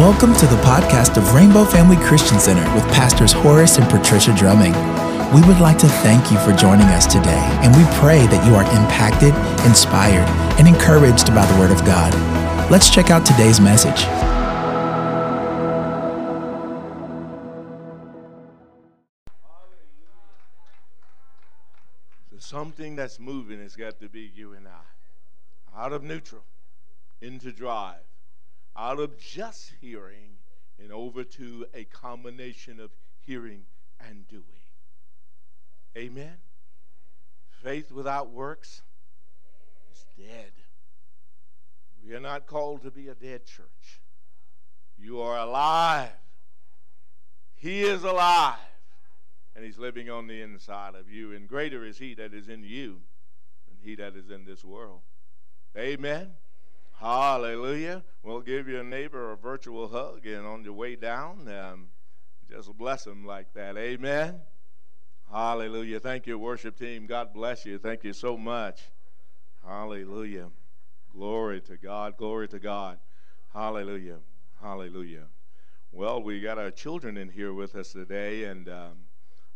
Welcome to the podcast of Rainbow Family Christian Center with Pastors Horace and Patricia Drumming. We would like to thank you for joining us today, and we pray that you are impacted, inspired, and encouraged by the Word of God. Let's check out today's message. So something that's moving has got to be you and I. Out of neutral, into drive, out of just hearing, and over to a combination of hearing and doing. Amen. Faith without works is dead. We are not called to be a dead church. You are alive. He is alive. And he's living on the inside of you. And greater is he that is in you than he that is in this world. Amen. Hallelujah. We'll give your neighbor a virtual hug, and on your way down, um, just bless them like that. Amen. Hallelujah. Thank you, worship team. God bless you. Thank you so much. Hallelujah. Glory to God. Glory to God. Hallelujah. Hallelujah. Well, we got our children in here with us today, and um,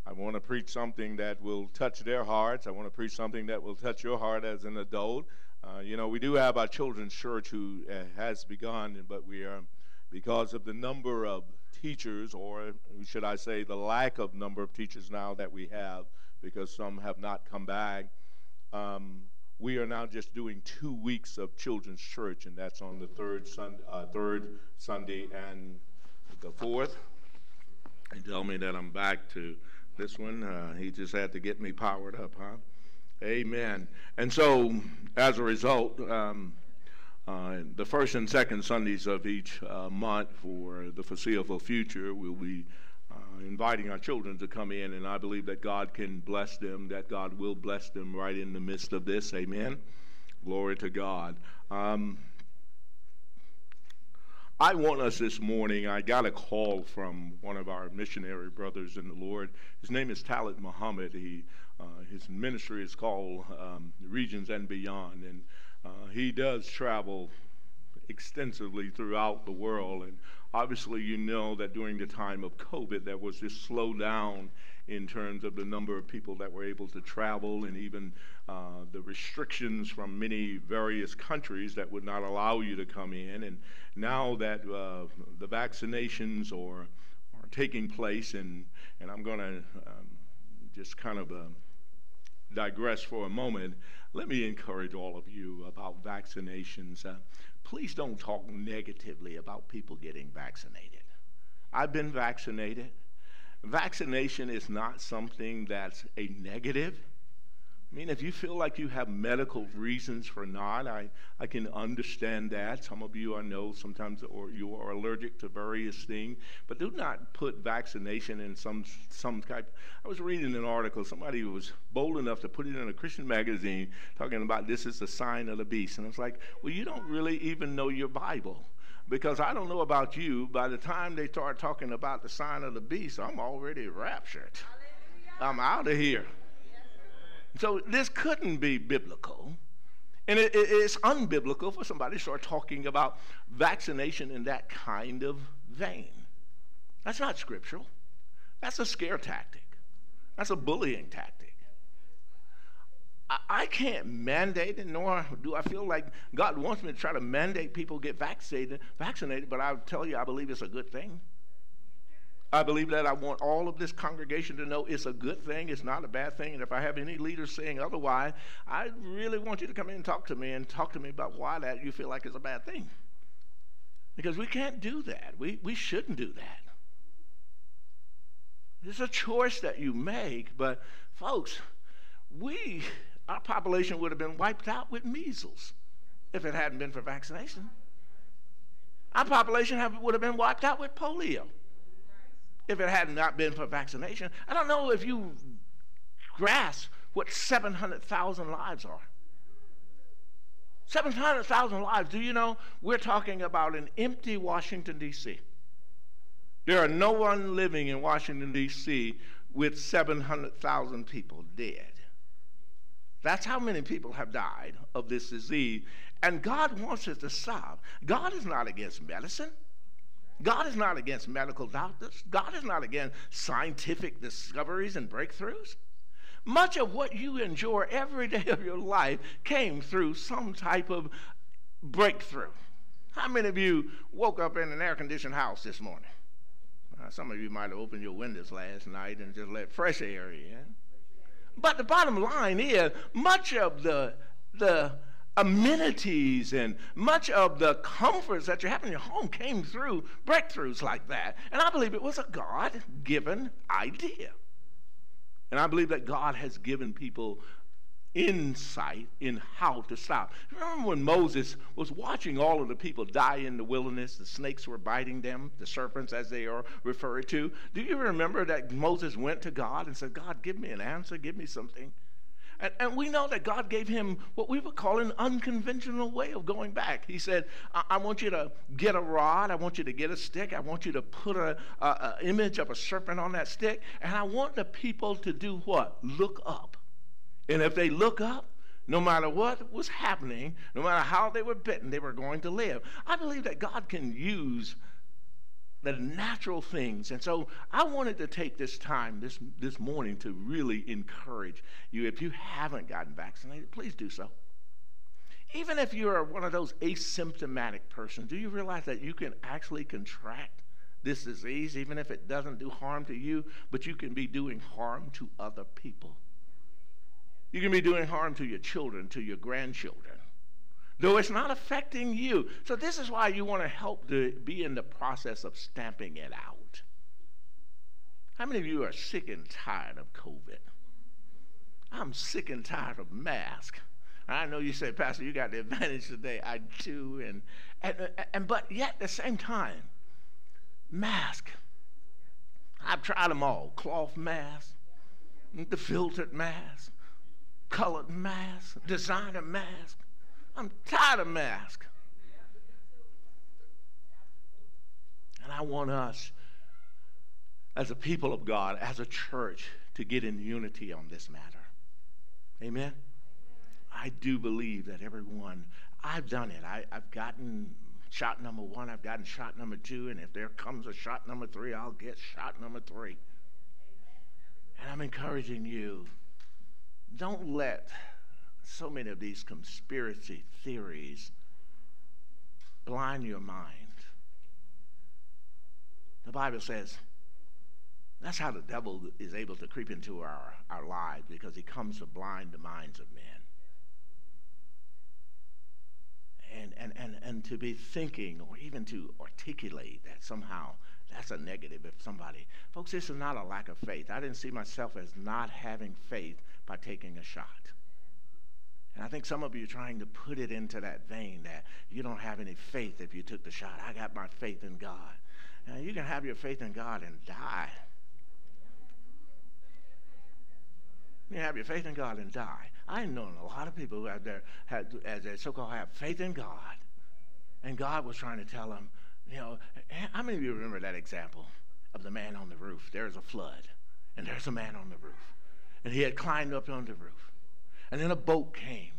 I want to preach something that will touch their hearts. I want to preach something that will touch your heart as an adult. Uh, you know, we do have our children's church who uh, has begun, but we are, because of the number of teachers, or should I say, the lack of number of teachers now that we have, because some have not come back, um, we are now just doing two weeks of children's church, and that's on the third, sun, uh, third Sunday and the fourth. He tell me that I'm back to this one. Uh, he just had to get me powered up, huh? Amen. And so, as a result, um, uh, the first and second Sundays of each uh, month for the foreseeable future, we'll be uh, inviting our children to come in, and I believe that God can bless them, that God will bless them right in the midst of this. Amen. Glory to God. Um, I want us this morning, I got a call from one of our missionary brothers in the Lord. His name is Talat Muhammad. He his ministry is called um, Regions and Beyond, and uh, he does travel extensively throughout the world. And obviously, you know that during the time of COVID, there was this slowdown in terms of the number of people that were able to travel, and even uh, the restrictions from many various countries that would not allow you to come in. And now that uh, the vaccinations are, are taking place, and, and I'm going to um, just kind of uh, digress for a moment, let me encourage all of you about vaccinations. Uh, please don't talk negatively about people getting vaccinated. I've been vaccinated. Vaccination is not something that's a negative. I mean, if you feel like you have medical reasons for not, I, I can understand that. Some of you I know sometimes or you are allergic to various things, but do not put vaccination in some some type. I was reading an article. Somebody was bold enough to put it in a Christian magazine talking about this is the sign of the beast, and I was like, well, you don't really even know your Bible because I don't know about you. By the time they start talking about the sign of the beast, I'm already raptured. I'm out of here. So this couldn't be biblical. And it, it, it's unbiblical for somebody to start talking about vaccination in that kind of vein. That's not scriptural. That's a scare tactic. That's a bullying tactic. I, I can't mandate it, nor do I feel like God wants me to try to mandate people get vaccinated, vaccinated, but I'll tell you, I believe it's a good thing. I believe that I want all of this congregation to know it's a good thing, it's not a bad thing. And if I have any leaders saying otherwise, I really want you to come in and talk to me and talk to me about why that you feel like it's a bad thing. Because we can't do that. We, we shouldn't do that. It's a choice that you make, but folks, we, our population would have been wiped out with measles if it hadn't been for vaccination. Our population have, would have been wiped out with polio if it had not been for vaccination. I don't know if you grasp what 700,000 lives are. 700,000 lives. Do you know we're talking about an empty Washington, D.C.? There are no one living in Washington, D.C. with 700,000 people dead. That's how many people have died of this disease. And God wants us to stop. God is not against medicine. God is not against medical doctors. God is not against scientific discoveries and breakthroughs. Much of what you enjoy every day of your life came through some type of breakthrough. How many of you woke up in an air conditioned house this morning? Uh, some of you might have opened your windows last night and just let fresh air in. But the bottom line is, much of the, the amenities and much of the comforts that you have in your home came through breakthroughs like that. And I believe it was a God given idea. And I believe that God has given people insight in how to stop. Remember when Moses was watching all of the people die in the wilderness? The snakes were biting them, the serpents, as they are referred to. Do you remember that Moses went to God and said, God, give me an answer, give me something? And, and, we know that God gave him what we would call an unconventional way of going back. He said, I, I want you to get a rod, I want you to get a stick, I want you to put an image of a serpent on that stick, and I want the people to do what? Look up. And if they look up, no matter what was happening, no matter how they were bitten, they were going to live. I believe that God can use the natural things. And so I wanted to take this time this, this morning to really encourage you. If you haven't gotten vaccinated, please do so. Even if you're one of those asymptomatic persons, do you realize that you can actually contract this disease, even if it doesn't do harm to you, but you can be doing harm to other people? You can be doing harm to your children, to your grandchildren, though it's not affecting you. So, this is why you want to help to be in the process of stamping it out. How many of you are sick and tired of COVID? I'm sick and tired of masks. I know you say, Pastor, you got the advantage today. I do. And, and, and but yet at the same time, mask. I've tried them all cloth mask, the filtered mask, colored mask, designer mask. I'm tired of masks. And I want us, as a people of God, as a church, to get in unity on this matter. Amen? I do believe that everyone, I've done it. I, have gotten shot number one, I've gotten shot number two, and if there comes a shot number three, I'll get shot number three. And I'm encouraging you don't let so many of these conspiracy theories blind your mind. The Bible says that's how the devil is able to creep into our, our lives because he comes to blind the minds of men. And, and, and, and to be thinking or even to articulate that somehow that's a negative if somebody. Folks, this is not a lack of faith. I didn't see myself as not having faith by taking a shot. And I think some of you are trying to put it into that vein that you don't have any faith if you took the shot. I got my faith in God. Now, you can have your faith in God and die. You have your faith in God and die. I know a lot of people who have their, had, as they so-called have faith in God, and God was trying to tell them, you know, how many of you remember that example of the man on the roof? There's a flood, and there's a man on the roof and he had climbed up on the roof. And then a boat came.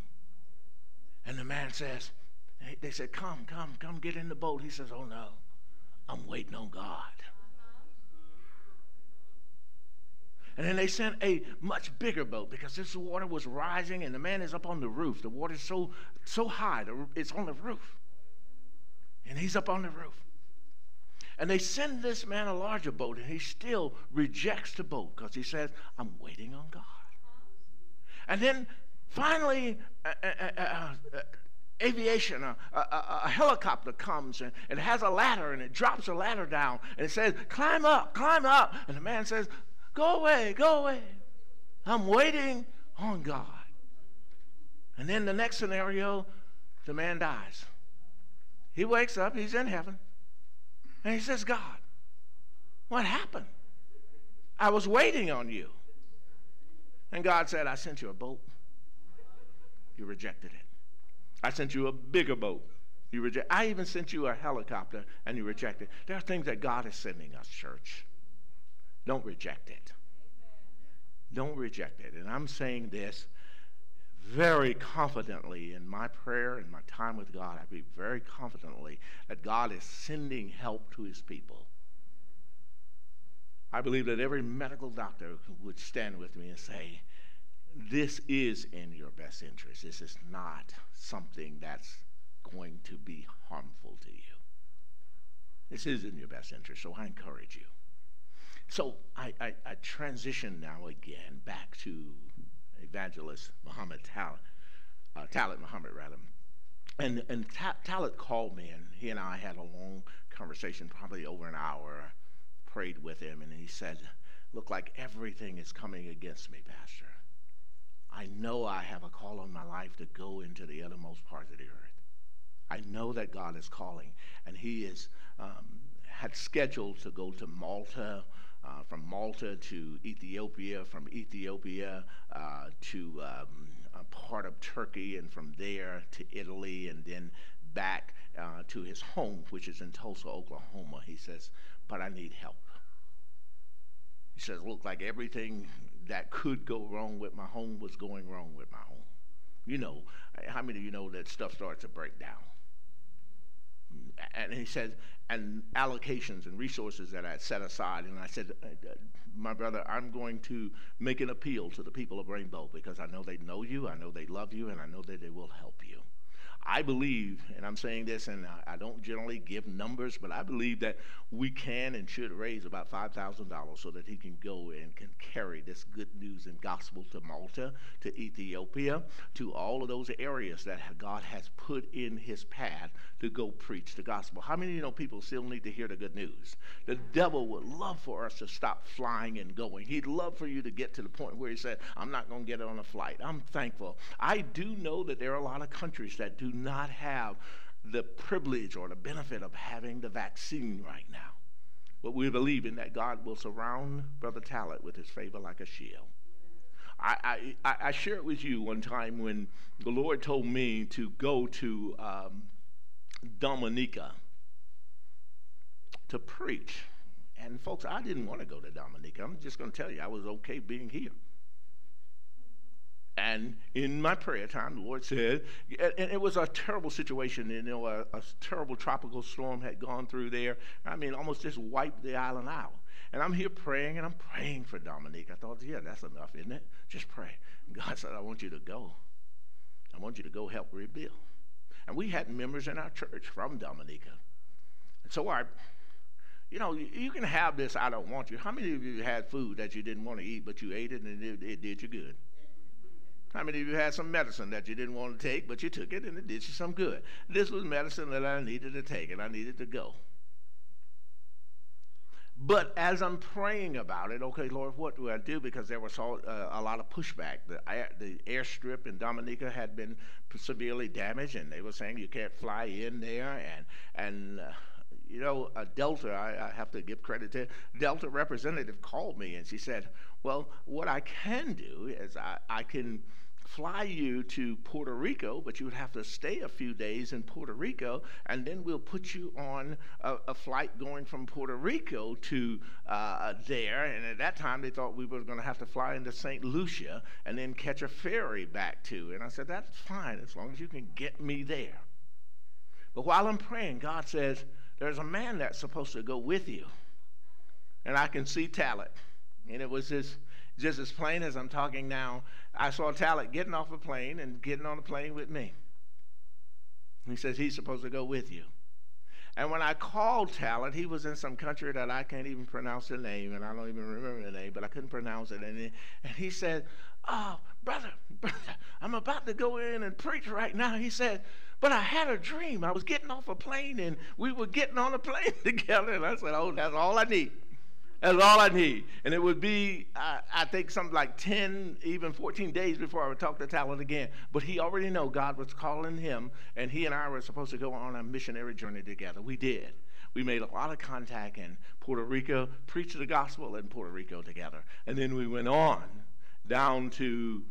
And the man says, they said, Come, come, come get in the boat. He says, Oh no, I'm waiting on God. And then they sent a much bigger boat because this water was rising and the man is up on the roof. The water's so so high, it's on the roof. And he's up on the roof. And they send this man a larger boat, and he still rejects the boat because he says, I'm waiting on God. And then finally, uh, uh, uh, aviation, a, a, a, helicopter comes and it has a ladder and it drops a ladder down and it says, Climb up, climb up. And the man says, Go away, go away. I'm waiting on God. And then the next scenario, the man dies. He wakes up, he's in heaven. And he says, God, what happened? I was waiting on you. And God said, I sent you a boat. You rejected it. I sent you a bigger boat. You reject. I even sent you a helicopter and you rejected. There are things that God is sending us, church. Don't reject it. Don't reject it. And I'm saying this very confidently in my prayer and my time with God, I believe very confidently that God is sending help to his people. I believe that every medical doctor would stand with me and say, This is in your best interest. This is not something that's going to be harmful to you. This is in your best interest, so I encourage you. So I, I, I transition now again back to evangelist Muhammad Talat, uh, Talat Muhammad rather. And, and Ta- Talat called me, and he and I had a long conversation, probably over an hour. Prayed with him, and he said, Look like everything is coming against me, Pastor. I know I have a call on my life to go into the uttermost parts of the earth. I know that God is calling, and He is um, had scheduled to go to Malta uh, from Malta to Ethiopia, from Ethiopia uh, to um, a part of Turkey, and from there to Italy, and then back uh, to his home, which is in Tulsa, Oklahoma. He says, But I need help. He says, Look like everything that could go wrong with my home was going wrong with my home. You know, how many of you know that stuff starts to break down? and he said, and allocations and resources that I set aside. And I said, uh, uh, my brother, I'm going to make an appeal to the people of Rainbow because I know they know you, I know they love you, and I know that they will help you. I believe, and I'm saying this, and I don't generally give numbers, but I believe that we can and should raise about $5,000 so that he can go and can carry this good news and gospel to Malta, to Ethiopia, to all of those areas that God has put in his path to go preach the gospel. How many of you know people still need to hear the good news? The devil would love for us to stop flying and going. He'd love for you to get to the point where he said, I'm not going to get on a flight. I'm thankful. I do know that there are a lot of countries that do not have the privilege or the benefit of having the vaccine right now. But we believe in that God will surround Brother Talat with his favor like a shield. I, I, I shared with you one time when the Lord told me to go to um, Dominica to preach. And folks, I didn't want to go to Dominica. I'm just going to tell you, I was okay being here. And in my prayer time, the Lord said, and it was a terrible situation. You know, a, a, terrible tropical storm had gone through there. I mean, almost just wiped the island out. And I'm here praying, and I'm praying for Dominica. I thought, yeah, that's enough, isn't it? Just pray. God said, I want you to go. I want you to go help rebuild. And we had members in our church from Dominica. And so I, you know, you can have this, I don't want you. How many of you had food that you didn't want to eat, but you ate it and it, it did you good? How many of you had some medicine that you didn't want to take, but you took it and it did you some good? This was medicine that I needed to take and I needed to go. But as I'm praying about it, okay, Lord, what do I do? Because there was all, uh, a lot of pushback. The, the airstrip in Dominica had been severely damaged, and they were saying you can't fly in there. And, and uh, you know, uh, Delta, I, I, have to give credit to Delta representative called me, and she said, well, what I can do is I, I can – fly you to Puerto Rico, but you would have to stay a few days in Puerto Rico, and then we'll put you on a, a flight going from Puerto Rico to uh, there. And at that time, they thought we were going to have to fly into St. Lucia and then catch a ferry back to. And I said, That's fine as long as you can get me there. But while I'm praying, God says, There's a man that's supposed to go with you. And I can see Talat. And it was this just as plain as I'm talking now, I saw Talat getting off a plane and getting on a plane with me. He says he's supposed to go with you. And when I called Talat, he was in some country that I can't even pronounce the name, and I don't even remember the name, but I couldn't pronounce it. And he, and he said, Oh, brother, brother, I'm about to go in and preach right now. He said, But I had a dream. I was getting off a plane, and we were getting on a plane together. And I said, Oh, that's all I need. That's all I need. And it would be, I, I, think, something like 10, even 14 days before I would talk to Talat again. But he already knew God was calling him, and he and I were supposed to go on a missionary journey together. We did. We made a lot of contact in Puerto Rico, preached the gospel in Puerto Rico together. And then we went on down to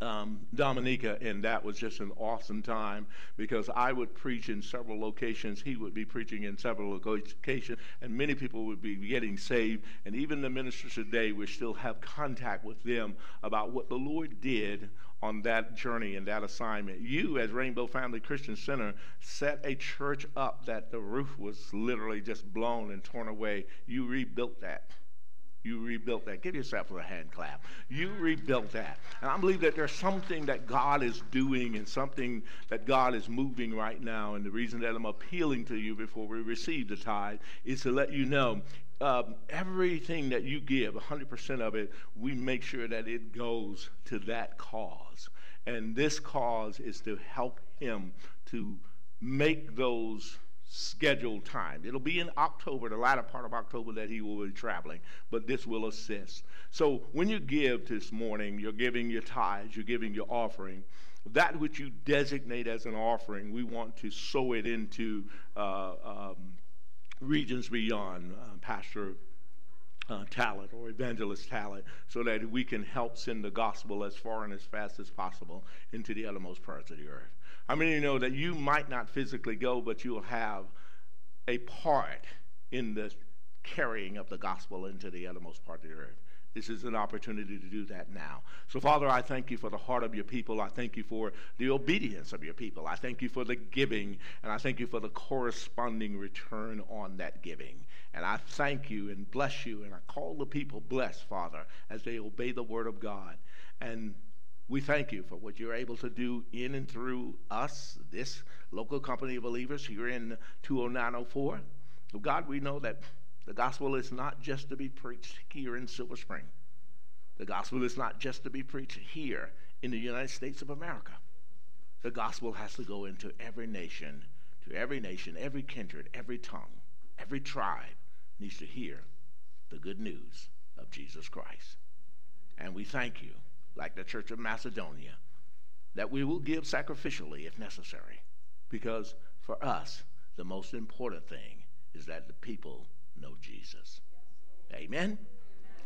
um, Dominica, and that was just an awesome time because I would preach in several locations. He would be preaching in several locations, and many people would be getting saved. And even the ministers today, we still have contact with them about what the Lord did on that journey and that assignment. You, as Rainbow Family Christian Center, set a church up that the roof was literally just blown and torn away. You rebuilt that. You rebuilt that. Give yourself a hand clap. You rebuilt that. And I believe that there's something that God is doing and something that God is moving right now. And the reason that I'm appealing to you before we receive the tithe is to let you know um, everything that you give, 100% of it, we make sure that it goes to that cause. And this cause is to help him to make those scheduled time. It'll be in October, the latter part of October, that he will be traveling, but this will assist. So when you give this morning, you're giving your tithes, you're giving your offering. That which you designate as an offering, we want to sow it into uh, um, regions beyond. Uh, Pastor uh, Talat or evangelist Talat so that we can help send the gospel as far and as fast as possible into the uttermost parts of the earth. Many of you know that you might not physically go, but you'll have a part in the carrying of the gospel into the uttermost part of the earth? This is an opportunity to do that now. So, Father, I thank you for the heart of your people. I thank you for the obedience of your people. I thank you for the giving, and I thank you for the corresponding return on that giving. And I thank you and bless you, and I call the people blessed, Father, as they obey the word of God. And we thank you for what you're able to do in and through us, this local company of believers here in 20904. So God, we know that the gospel is not just to be preached here in Silver Spring. The gospel is not just to be preached here in the United States of America. The gospel has to go into every nation, to every nation, every kindred, every tongue, every tribe needs to hear the good news of Jesus Christ. And we thank you like the Church of Macedonia, that we will give sacrificially if necessary. Because for us, the most important thing is that the people know Jesus. Amen.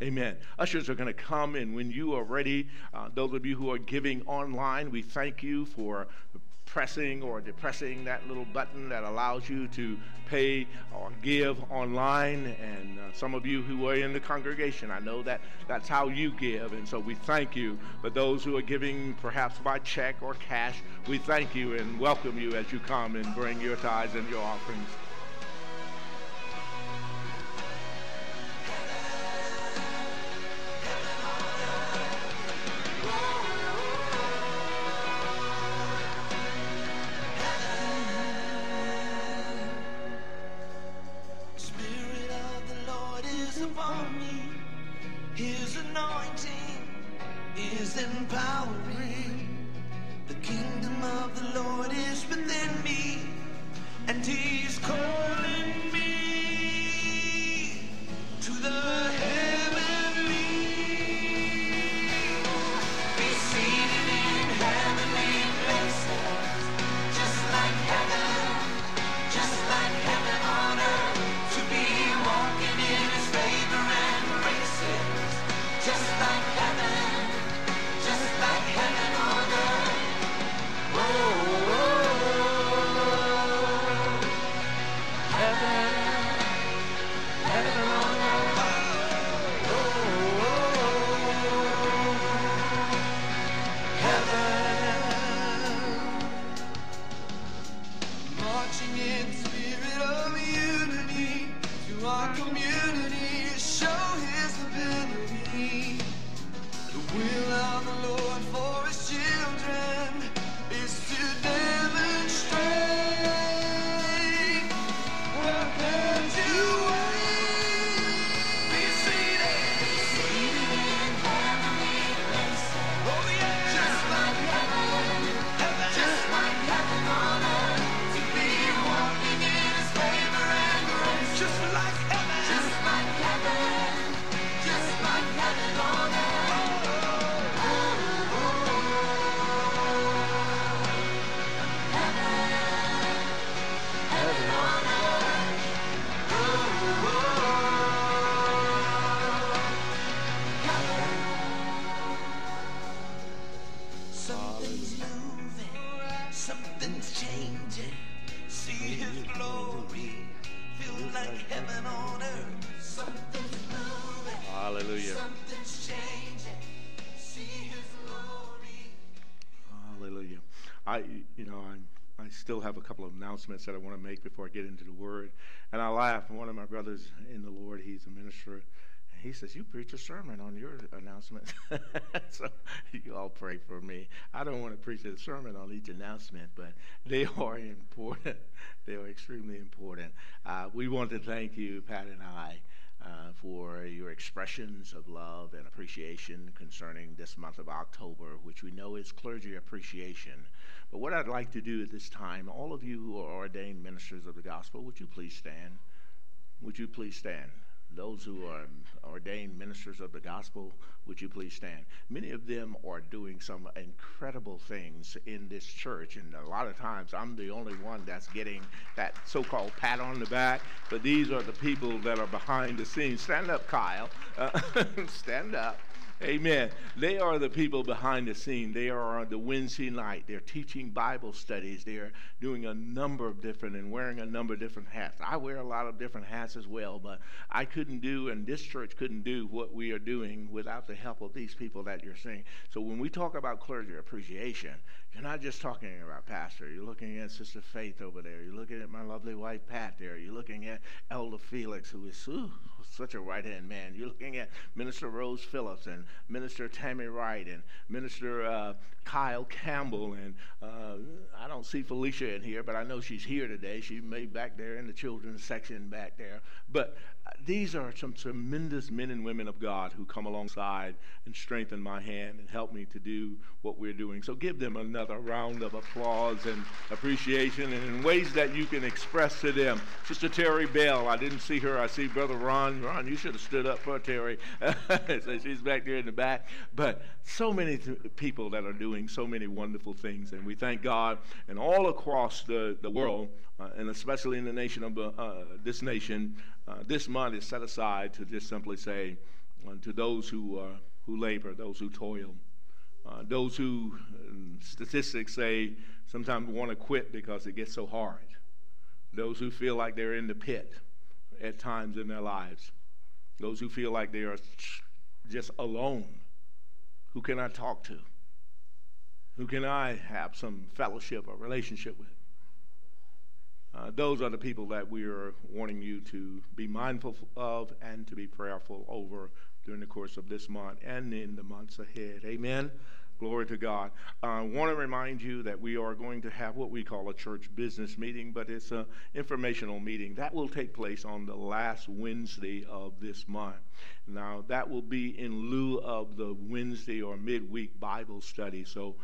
Amen. Ushers are going to come, and when you are ready, uh, those of you who are giving online, we thank you for pressing or depressing that little button that allows you to pay or give online. And uh, some of you who are in the congregation, I know that that's how you give. And so we thank you. But those who are giving perhaps by check or cash, we thank you and welcome you as you come and bring your tithes and your offerings. Announcements that I want to make before I get into the word. And I laugh. One of my brothers in the Lord, he's a minister And he says, You preach a sermon on your announcement. so you all pray for me. I don't want to preach a sermon on each announcement, but they are important. they are extremely important. Uh, we want to thank you, Pat and I. Uh, for your expressions of love and appreciation concerning this month of October, which we know is clergy appreciation. But what I'd like to do at this time, all of you who are ordained ministers of the gospel, would you please stand? Would you please stand? Those who are ordained ministers of the gospel, would you please stand? Many of them are doing some incredible things in this church, and a lot of times I'm the only one that's getting that so called pat on the back, but these are the people that are behind the scenes. Stand up, Kyle. Uh, stand up. Amen. They are the people behind the scene. They are on the Wednesday night. They're teaching Bible studies. They're doing a number of different and wearing a number of different hats. I wear a lot of different hats as well, but I couldn't do, and this church couldn't do what we are doing without the help of these people that you're seeing. So when we talk about clergy appreciation, you're not just talking about Pastor. You're looking at Sister Faith over there. You're looking at my lovely wife Pat there. You're looking at Elder Felix, who is ooh, such a right hand man. You're looking at Minister Rose Phillips and Minister Tammy Wright and Minister uh, Kyle Campbell. And uh, I don't see Felicia in here, but I know she's here today. She may be back there in the children's section back there. But these are some tremendous men and women of God who come alongside and strengthen my hand and help me to do what we're doing. So give them another round of applause and appreciation and in ways that you can express to them. Sister Terry Bell, I didn't see her. I see Brother Ron. Ron, you should have stood up for Terry. so she's back there in the back. But so many th- people that are doing so many wonderful things. And we thank God. And all across the, the world, uh, and especially in the nation of uh, this nation, uh, this month is set aside to just simply say uh, to those who, uh, who labor, those who toil, uh, those who statistics say sometimes want to quit because it gets so hard, those who feel like they're in the pit at times in their lives, those who feel like they are just alone. Who can I talk to? Who can I have some fellowship or relationship with? Uh, those are the people that we are wanting you to be mindful of and to be prayerful over during the course of this month and in the months ahead. Amen. Glory to God. I uh, want to remind you that we are going to have what we call a church business meeting, but it's an informational meeting. That will take place on the last Wednesday of this month. Now, that will be in lieu of the Wednesday or midweek Bible study. So,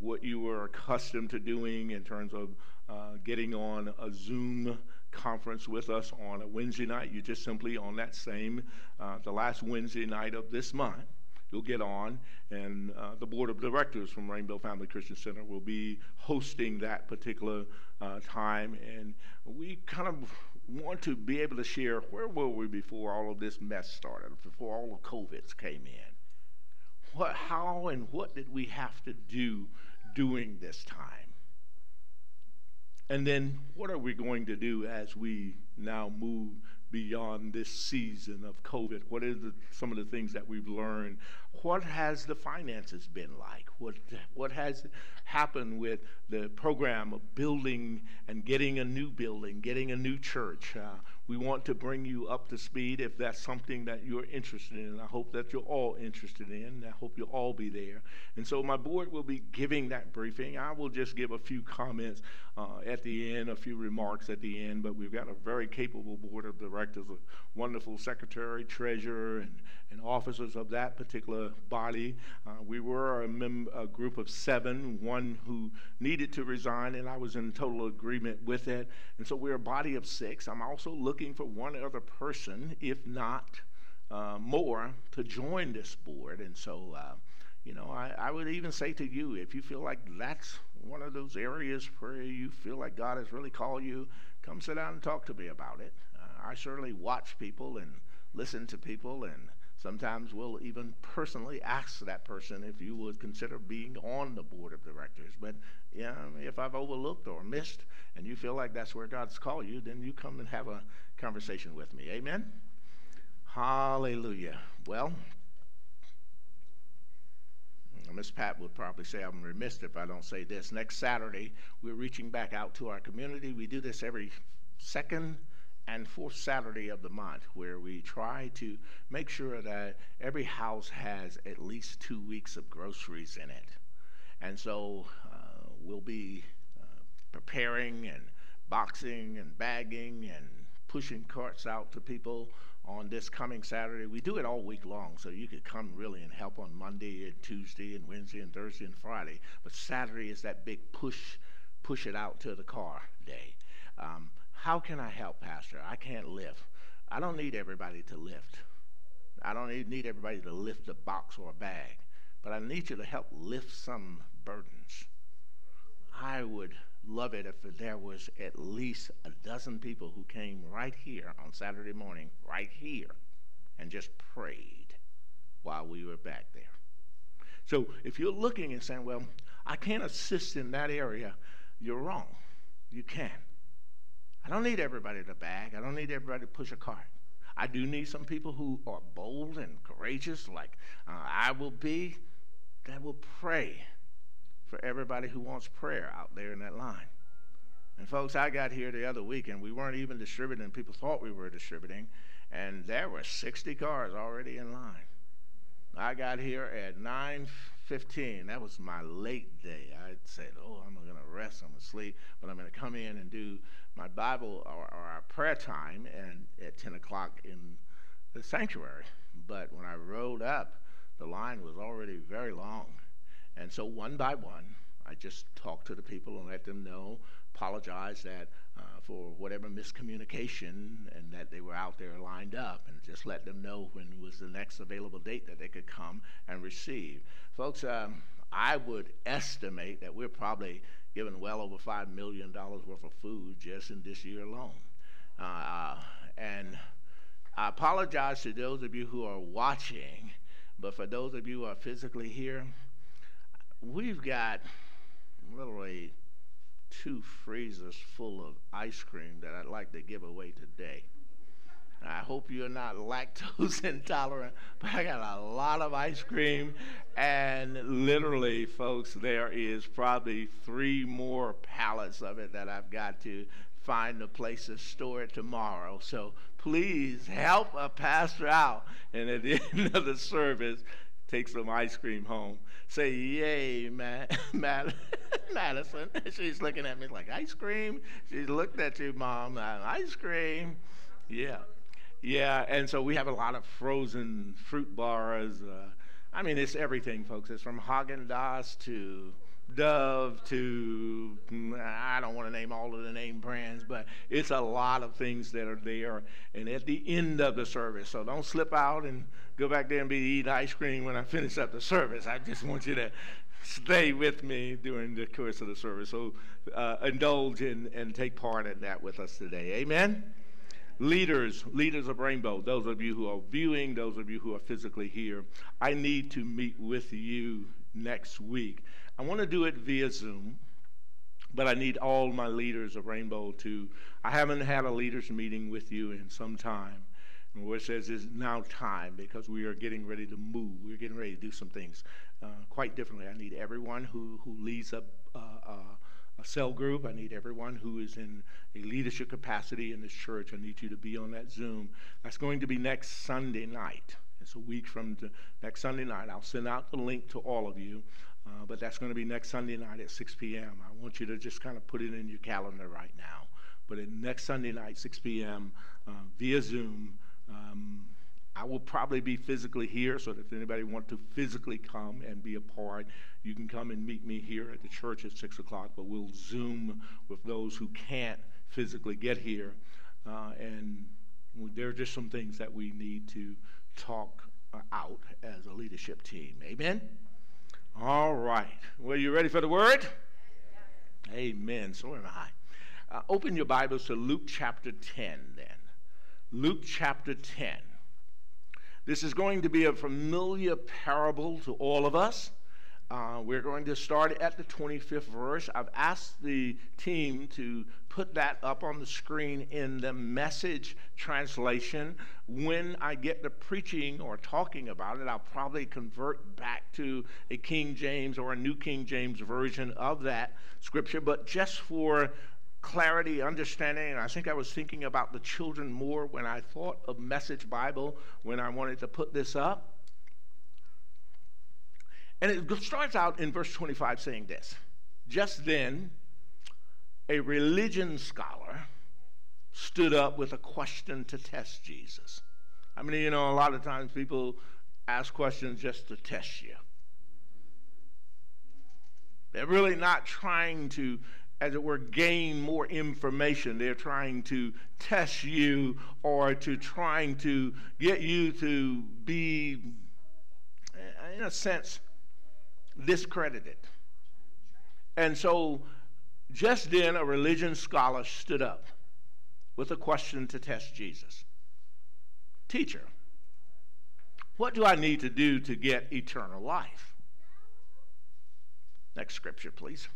what you were accustomed to doing in terms of uh, getting on a Zoom conference with us on a Wednesday night. You just simply on that same, uh, the last Wednesday night of this month, you'll get on, and uh, the board of directors from Rainbow Family Christian Center will be hosting that particular uh, time. And we kind of want to be able to share where were we before all of this mess started, before all of COVIDs came in. What, how and what did we have to do during this time? And then what are we going to do as we now move beyond this season of COVID? What are the, some of the things that we've learned? What has the finances been like? What, what has happened with the program of building and getting a new building, getting a new church? Uh, we want to bring you up to speed if that's something that you're interested in. I hope that you're all interested in. I hope you'll all be there. And so my board will be giving that briefing. I will just give a few comments uh, at the end, a few remarks at the end, but we've got a very capable board of directors, a wonderful secretary, treasurer, and, and officers of that particular body. Uh, we were a, mem- a group of seven, one who needed to resign, and I was in total agreement with it. And so we're a body of six. I'm also looking for one other person, if not uh, more, to join this board. And so, uh, you know, I, I would even say to you, if you feel like that's one of those areas where you feel like God has really called you, come sit down and talk to me about it. Uh, I certainly watch people and listen to people and Sometimes we'll even personally ask that person if you would consider being on the board of directors. But yeah, if I've overlooked or missed and you feel like that's where God's called you, then you come and have a conversation with me. Amen? Hallelujah. Well, Miss Pat would probably say I'm remiss if I don't say this. Next Saturday, we're reaching back out to our community. We do this every second and fourth Saturday of the month, where we try to make sure that every house has at least two weeks of groceries in it. And so uh, we'll be uh, preparing and boxing and bagging and pushing carts out to people on this coming Saturday. We do it all week long, so you could come really and help on Monday and Tuesday and Wednesday and Thursday and Friday. But Saturday is that big push, push it out to the car day. Um, how can I help, Pastor? I can't lift. I don't need everybody to lift. I don't need everybody to lift a box or a bag, but I need you to help lift some burdens. I would love it if there was at least a dozen people who came right here on Saturday morning, right here, and just prayed while we were back there. So if you're looking and saying, well, I can't assist in that area, you're wrong. You can. I don't need everybody to bag. I don't need everybody to push a cart. I do need some people who are bold and courageous, like uh, I will be, that will pray for everybody who wants prayer out there in that line. And folks, I got here the other week and we weren't even distributing. People thought we were distributing, and there were 60 cars already in line. I got here at 9:15. That was my late day. I said, "Oh, I'm to rest. I'm going to sleep, but I'm going to come in and do my Bible or, or our prayer time and at 10 o'clock in the sanctuary. But when I rode up, the line was already very long. And so one by one, I just talked to the people and let them know, apologize that uh, for whatever miscommunication and that they were out there lined up, and just let them know when was the next available date that they could come and receive. Folks, um, I would estimate that we're probably given well over $5 million worth of food just in this year alone. Uh, uh, and I apologize to those of you who are watching, but for those of you who are physically here, we've got literally two freezers full of ice cream that I'd like to give away today. I hope you're not lactose intolerant, but I got a lot of ice cream. And literally, folks, there is probably three more pallets of it that I've got to find a place to store it tomorrow. So please help a pastor out. And at the end of the service, take some ice cream home. Say, yay, Matt, Madison. She's looking at me like, ice cream? She's looked at you, Mom. Ice cream. Yeah. Yeah, and so we have a lot of frozen fruit bars. Uh, I mean, it's everything, folks. It's from Haagen Dazs to Dove to I don't want to name all of the name brands, but it's a lot of things that are there. And at the end of the service, so don't slip out and go back there and be eating ice cream when I finish up the service. I just want you to stay with me during the course of the service. So uh, indulge in, and take part in that with us today. Amen leaders, leaders of Rainbow, those of you who are viewing, those of you who are physically here, I need to meet with you next week. I want to do it via Zoom, but I need all my leaders of Rainbow to. I haven't had a leaders meeting with you in some time. And what it says is now time because we are getting ready to move. We're getting ready to do some things uh, quite differently. I need everyone who, who leads up. Uh, uh, a cell group. I need everyone who is in a leadership capacity in this church. I need you to be on that Zoom. That's going to be next Sunday night. It's a week from next Sunday night. I'll send out the link to all of you, uh, but that's going to be next Sunday night at 6 p.m. I want you to just kind of put it in your calendar right now. But next Sunday night, 6 p.m., uh, via Zoom, um, I will probably be physically here, so if anybody wants to physically come and be a part, you can come and meet me here at the church at 6 o'clock, but we'll Zoom with those who can't physically get here. Uh, and there are just some things that we need to talk uh, out as a leadership team. Amen? All right. Well, you ready for the word? Amen. So am I. Uh, open your Bibles to Luke chapter 10 then. Luke chapter 10. This is going to be a familiar parable to all of us. Uh, we're going to start at the 25th verse. I've asked the team to put that up on the screen in the message translation. When I get to preaching or talking about it, I'll probably convert back to a King James or a New King James version of that scripture. But just for clarity, understanding, and I think I was thinking about the children more when I thought of Message Bible when I wanted to put this up. And it starts out in verse 25 saying this Just then, a religion scholar stood up with a question to test Jesus. I mean, you know, a lot of times people ask questions just to test you. They're really not trying to, as it were, gain more information. They're trying to test you or to trying to get you to be, in a sense, discredited. And so just then a religion scholar stood up with a question to test Jesus Teacher, what do I need to do to get eternal life? Next scripture, please.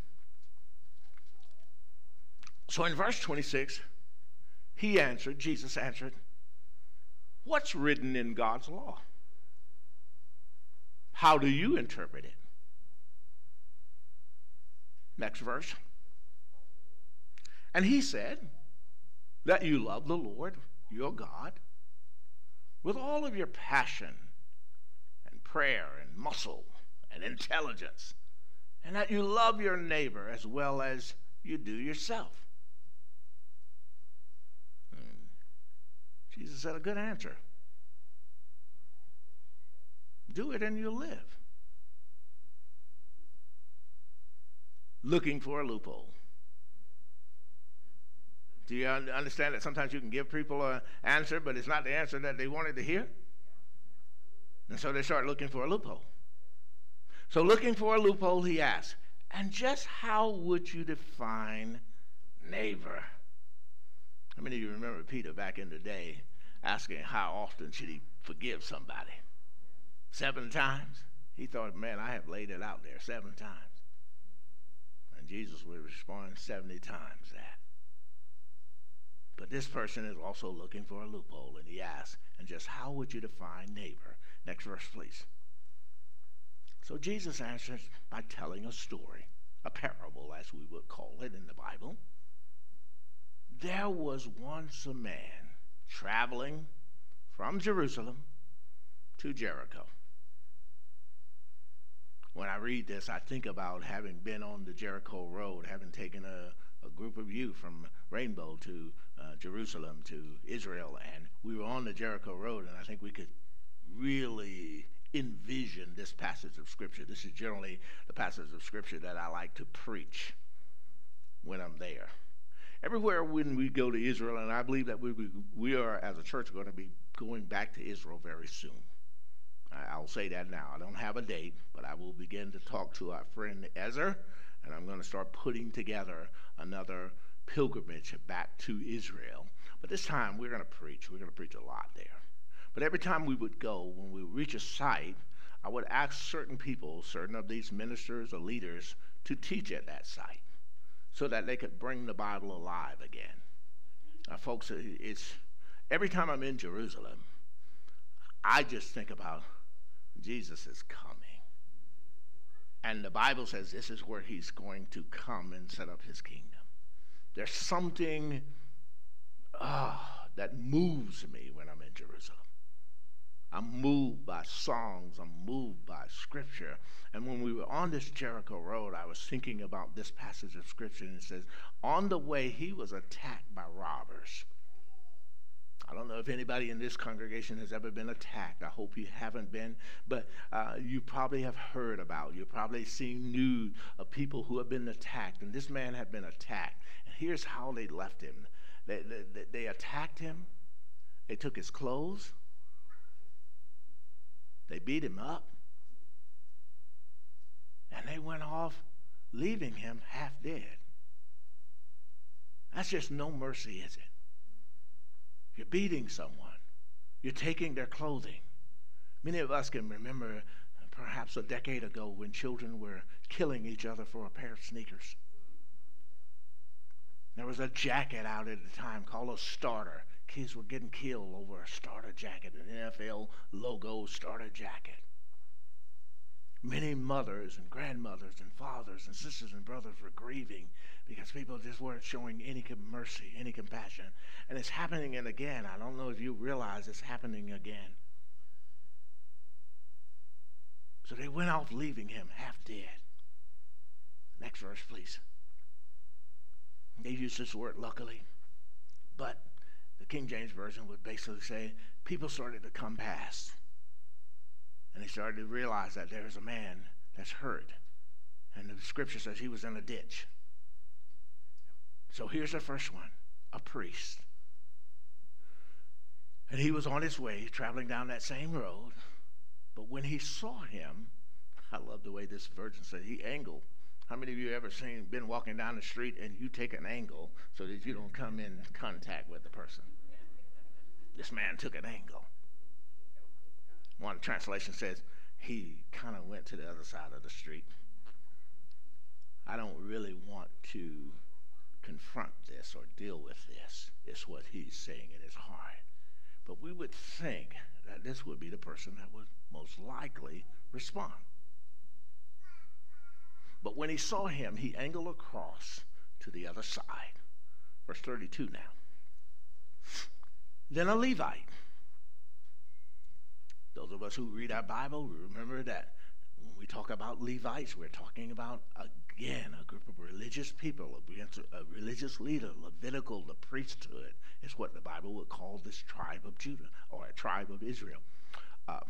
So in verse 26, he answered, Jesus answered, What's written in God's law? How do you interpret it? Next verse. And he said that you love the Lord your God with all of your passion and prayer and muscle and intelligence, and that you love your neighbor as well as you do yourself. Jesus said a good answer. Do it and you'll live. looking for a loophole. Do you understand that sometimes you can give people an answer, but it's not the answer that they wanted to hear? And so they start looking for a loophole. So, looking for a loophole, he asks, and just how would you define neighbor? How many of you remember Peter back in the day asking how often should he forgive somebody? Seven times? He thought, man, I have laid it out there seven times. And Jesus would respond 70 times that. But this person is also looking for a loophole, and he asks, and just how would you define neighbor? Next verse, please. So Jesus answers by telling a story, a parable, as we would call it in the Bible. There was once a man traveling from Jerusalem to Jericho when I read this, I think about having been on the Jericho Road, having taken a, a group of you from Rainbow to uh, Jerusalem to Israel, and we were on the Jericho Road, and I think we could really envision this passage of Scripture. This is generally the passage of Scripture that I like to preach when I'm there. Everywhere when we go to Israel, and I believe that we, we, we are, as a church, going to be going back to Israel very soon. I'll say that now. I don't have a date, but I will begin to talk to our friend Ezra, and I'm going to start putting together another pilgrimage back to Israel. But this time we're going to preach. We're going to preach a lot there. But every time we would go, when we reach a site, I would ask certain people, certain of these ministers or leaders, to teach at that site so that they could bring the Bible alive again. Uh, folks, it's every time I'm in Jerusalem, I just think about Jesus is coming. And the Bible says this is where he's going to come and set up his kingdom. There's something uh, that moves me when I'm in Jerusalem. I'm moved by songs, I'm moved by scripture. And when we were on this Jericho road, I was thinking about this passage of scripture, and it says, On the way, he was attacked by robbers. I don't know if anybody in this congregation has ever been attacked. I hope you haven't been, but uh, you probably have heard about. You've probably seen news of people who have been attacked, and this man had been attacked. And here's how they left him: they, they, they attacked him. They took his clothes. They beat him up, and they went off, leaving him half dead. That's just no mercy, is it? You're beating someone. You're taking their clothing. Many of us can remember uh, perhaps a decade ago when children were killing each other for a pair of sneakers. There was a jacket out at the time called a starter. Kids were getting killed over a starter jacket, an NFL logo starter jacket. Many mothers and grandmothers and fathers and sisters and brothers were grieving because people just weren't showing any mercy, any compassion. And it's happening again. I don't know if you realize it's happening again. So they went off, leaving him half dead. Next verse, please. They use this word luckily, but the King James Version would basically say people started to come past. And they started to realize that there's a man that's hurt. And the scripture says he was in a ditch. So here's the first one a priest. And he was on his way, traveling down that same road. But when he saw him, I love the way this virgin said he angled. How many of you ever seen been walking down the street and you take an angle so that you don't come in contact with the person? This man took an angle. One translation says he kind of went to the other side of the street. I don't really want to confront this or deal with this. It's what he's saying in his heart. But we would think that this would be the person that would most likely respond. But when he saw him, he angled across to the other side. Verse 32 now. Then a Levite. Those of us who read our Bible, remember that when we talk about Levites, we're talking about, again, a group of religious people, a religious leader, Levitical, the priesthood, is what the Bible would call this tribe of Judah or a tribe of Israel. Uh,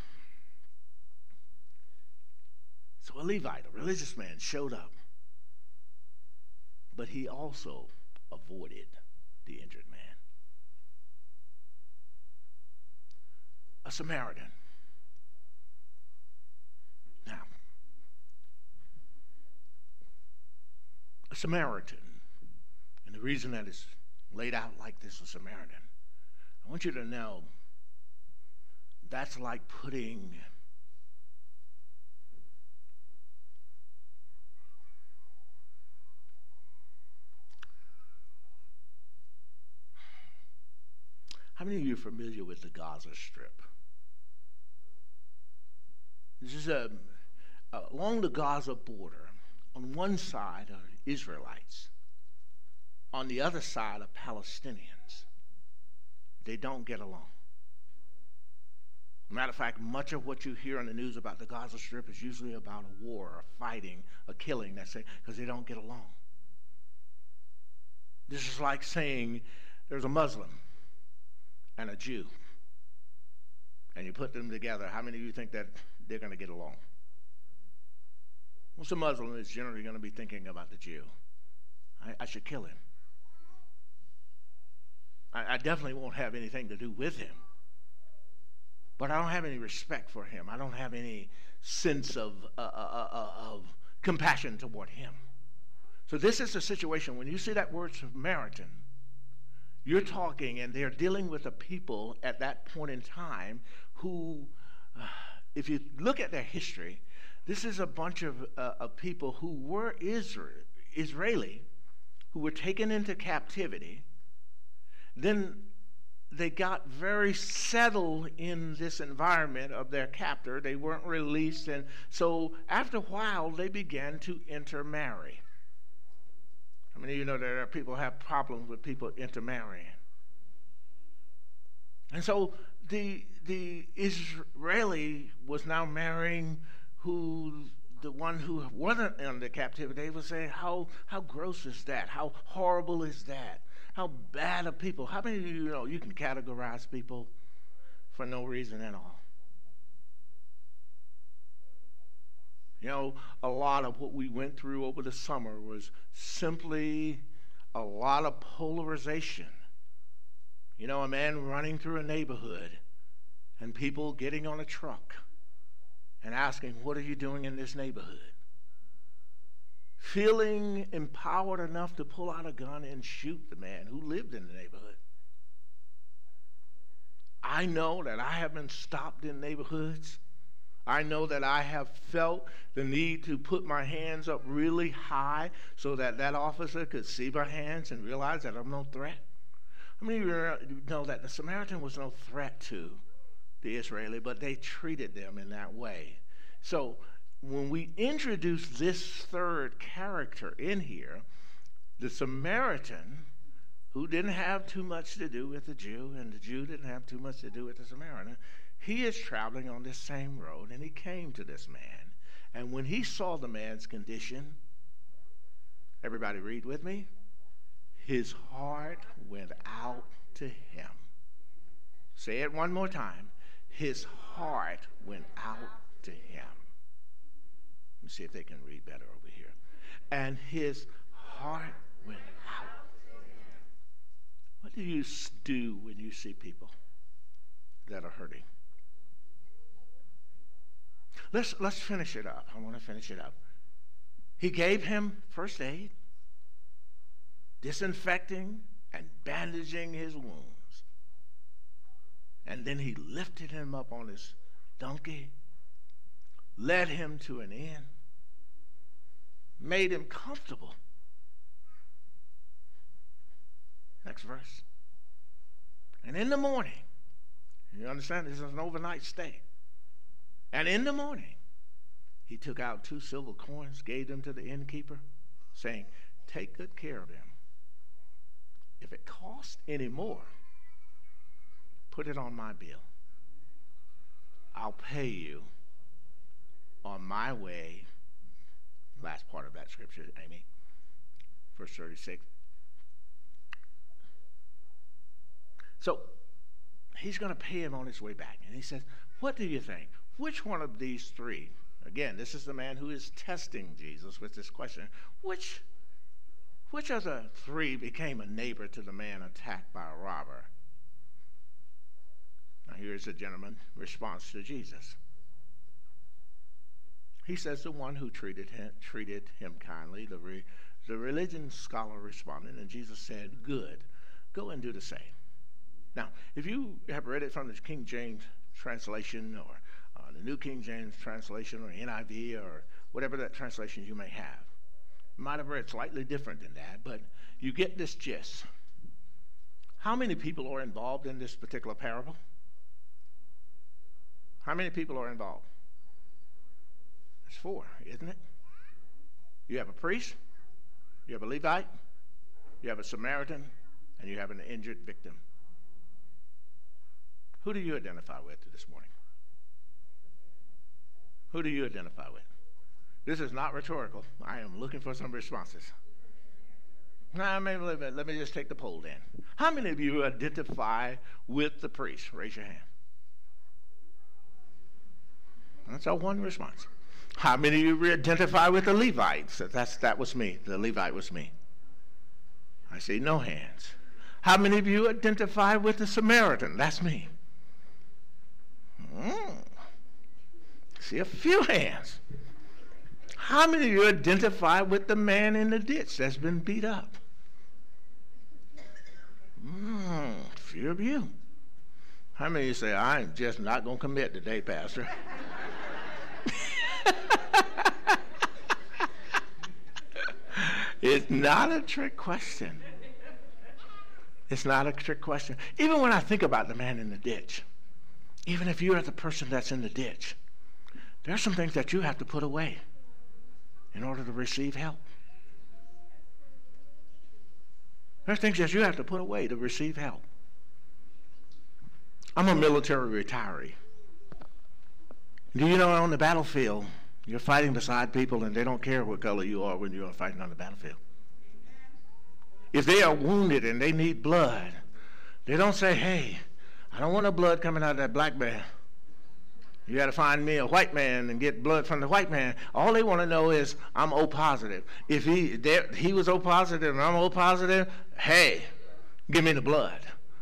so a Levite, a religious man, showed up. But he also avoided the injured man. A Samaritan. Now, a Samaritan, and the reason that is laid out like this, a Samaritan, I want you to know that's like putting How many of you are familiar with the Gaza Strip? This is a, along the Gaza border. On one side are Israelites, on the other side are Palestinians. They don't get along. Matter of fact, much of what you hear on the news about the Gaza Strip is usually about a war, a fighting, a killing. That's it, because they don't get along. This is like saying there's a Muslim and a Jew, and you put them together, how many of you think that they're going to get along? Well, a Muslim is generally going to be thinking about the Jew. I, I should kill him. I, I definitely won't have anything to do with him. But I don't have any respect for him. I don't have any sense of, uh, uh, uh, uh of compassion toward him. So, this is the situation. When you see that word Samaritan, you're talking, and they're dealing with a people at that point in time who, uh, if you look at their history, this is a bunch of, uh, of people who were Israel, Israeli, who were taken into captivity. Then they got very settled in this environment of their captor. They weren't released. And so after a while, they began to intermarry. How many of you know that there are people have problems with people intermarrying? And so the the Israeli was now marrying who the one who wasn't under captivity. They would say, "How how gross is that? How horrible is that? How bad are people? How many of you know you can categorize people for no reason at all?" You know, a lot of what we went through over the summer was simply a lot of polarization. You know, a man running through a neighborhood and people getting on a truck and asking, What are you doing in this neighborhood? Feeling empowered enough to pull out a gun and shoot the man who lived in the neighborhood. I know that I have been stopped in neighborhoods I know that I have felt the need to put my hands up really high so that that officer could see my hands and realize that I'm no threat. How many of you know that the Samaritan was no threat to the Israeli, but they treated them in that way? So when we introduce this third character in here, the Samaritan, who didn't have too much to do with the Jew, and the Jew didn't have too much to do with the Samaritan, he is traveling on this same road, and he came to this man. And when he saw the man's condition, everybody read with me, his heart went out to him. Say it one more time. His heart went out to him. Let me see if they can read better over here. And his heart went out. What do you do when you see people that are hurting? Let's, let's finish it up. I want to finish it up. He gave him first aid, disinfecting and bandaging his wounds. And then he lifted him up on his donkey, led him to an inn, made him comfortable. Next verse. And in the morning, you understand this is an overnight stay. And in the morning, he took out two silver coins, gave them to the innkeeper, saying, Take good care of them. If it costs any more, put it on my bill. I'll pay you on my way. Last part of that scripture, Amy, verse 36. So he's going to pay him on his way back. And he says, What do you think? Which one of these three, again, this is the man who is testing Jesus with this question, which, which of the three became a neighbor to the man attacked by a robber? Now, here's the gentleman's response to Jesus. He says the one who treated him, treated him kindly, the, re, the religion scholar responded, and Jesus said, Good, go and do the same. Now, if you have read it from the King James translation or uh, the New King James translation or NIV or whatever that translation you may have. You might have read slightly different than that, but you get this gist. How many people are involved in this particular parable? How many people are involved? It's four, isn't it? You have a priest, you have a Levite, you have a Samaritan, and you have an injured victim. Who do you identify with this morning? Who do you identify with? This is not rhetorical. I am looking for some responses. Now, maybe, let me just take the poll then. How many of you identify with the priest? Raise your hand. That's our one response. How many of you identify with the Levites? That's, that was me. The Levite was me. I see no hands. How many of you identify with the Samaritan? That's me. Mm. See a few hands. How many of you identify with the man in the ditch that's been beat up? Mm, few of you. How many of you say, I'm just not going to commit today, Pastor? it's not a trick question. It's not a trick question. Even when I think about the man in the ditch, even if you're the person that's in the ditch, there are some things that you have to put away in order to receive help. There's things that you have to put away to receive help. I'm a military retiree. Do you know on the battlefield, you're fighting beside people and they don't care what color you are when you are fighting on the battlefield. If they are wounded and they need blood, they don't say, hey, I don't want no blood coming out of that black man. You got to find me a white man and get blood from the white man. All they want to know is I'm O positive. If he he was O positive and I'm O positive, hey, give me the blood.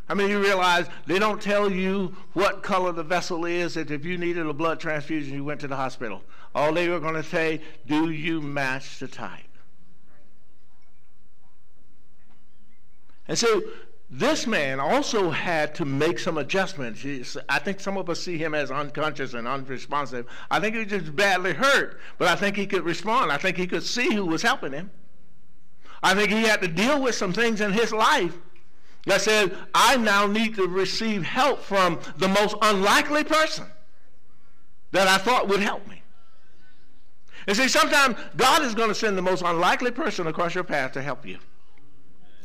I mean, you realize they don't tell you what color the vessel is that if you needed a blood transfusion, you went to the hospital. All they were going to say, do you match the type? And so this man also had to make some adjustments. I think some of us see him as unconscious and unresponsive. I think he was just badly hurt, but I think he could respond. I think he could see who was helping him. I think he had to deal with some things in his life that said, I now need to receive help from the most unlikely person that I thought would help me. And see, sometimes God is going to send the most unlikely person across your path to help you.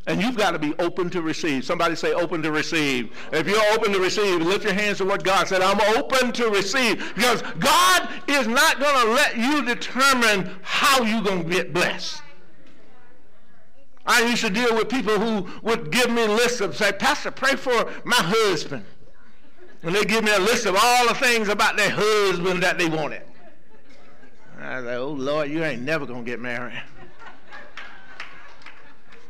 And you've got to be open to receive. Somebody say open to receive. If you're open to receive, lift your hands to what God said. I'm open to receive. Because God is not going to let you determine how you're going to get blessed. I used to deal with people who would give me lists of, say, Pastor, pray for my husband. And they give me a list of all the things about their husband that they wanted. I said, oh, Lord, you ain't never going to get married.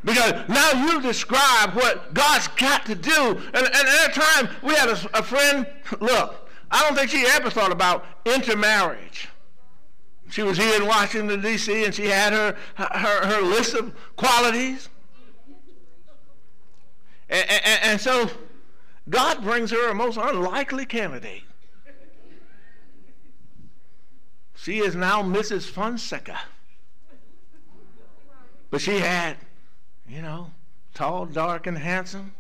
Because now you describe what God's got to do. And, and at a time, we had a, a friend, look, I don't think she ever thought about intermarriage. She was here in Washington, D.C., and she had her, her, her list of qualities. And, and, and so God brings her a most unlikely candidate. She is now Mrs. Fonseca. But she had you know, tall, dark, and handsome.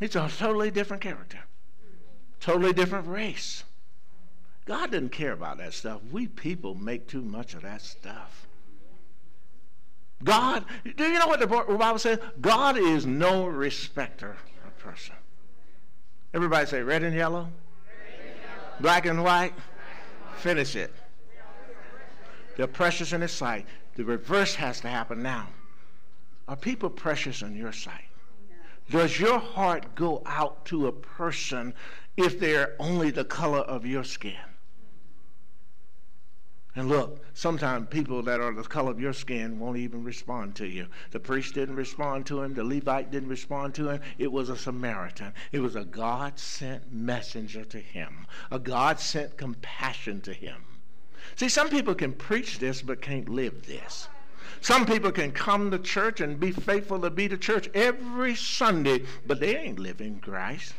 He's a totally different character, totally different race. God doesn't care about that stuff. We people make too much of that stuff. God, do you know what the Bible says? God is no respecter of person. Everybody say red and yellow, red and yellow. black and white. Finish it. They're precious in His sight. The reverse has to happen now. Are people precious in your sight? Does your heart go out to a person if they're only the color of your skin? And look, sometimes people that are the color of your skin won't even respond to you. The priest didn't respond to him. The Levite didn't respond to him. It was a Samaritan. It was a God sent messenger to him, a God sent compassion to him. See, some people can preach this but can't live this. Some people can come to church and be faithful to be to church every Sunday, but they ain't living Christ.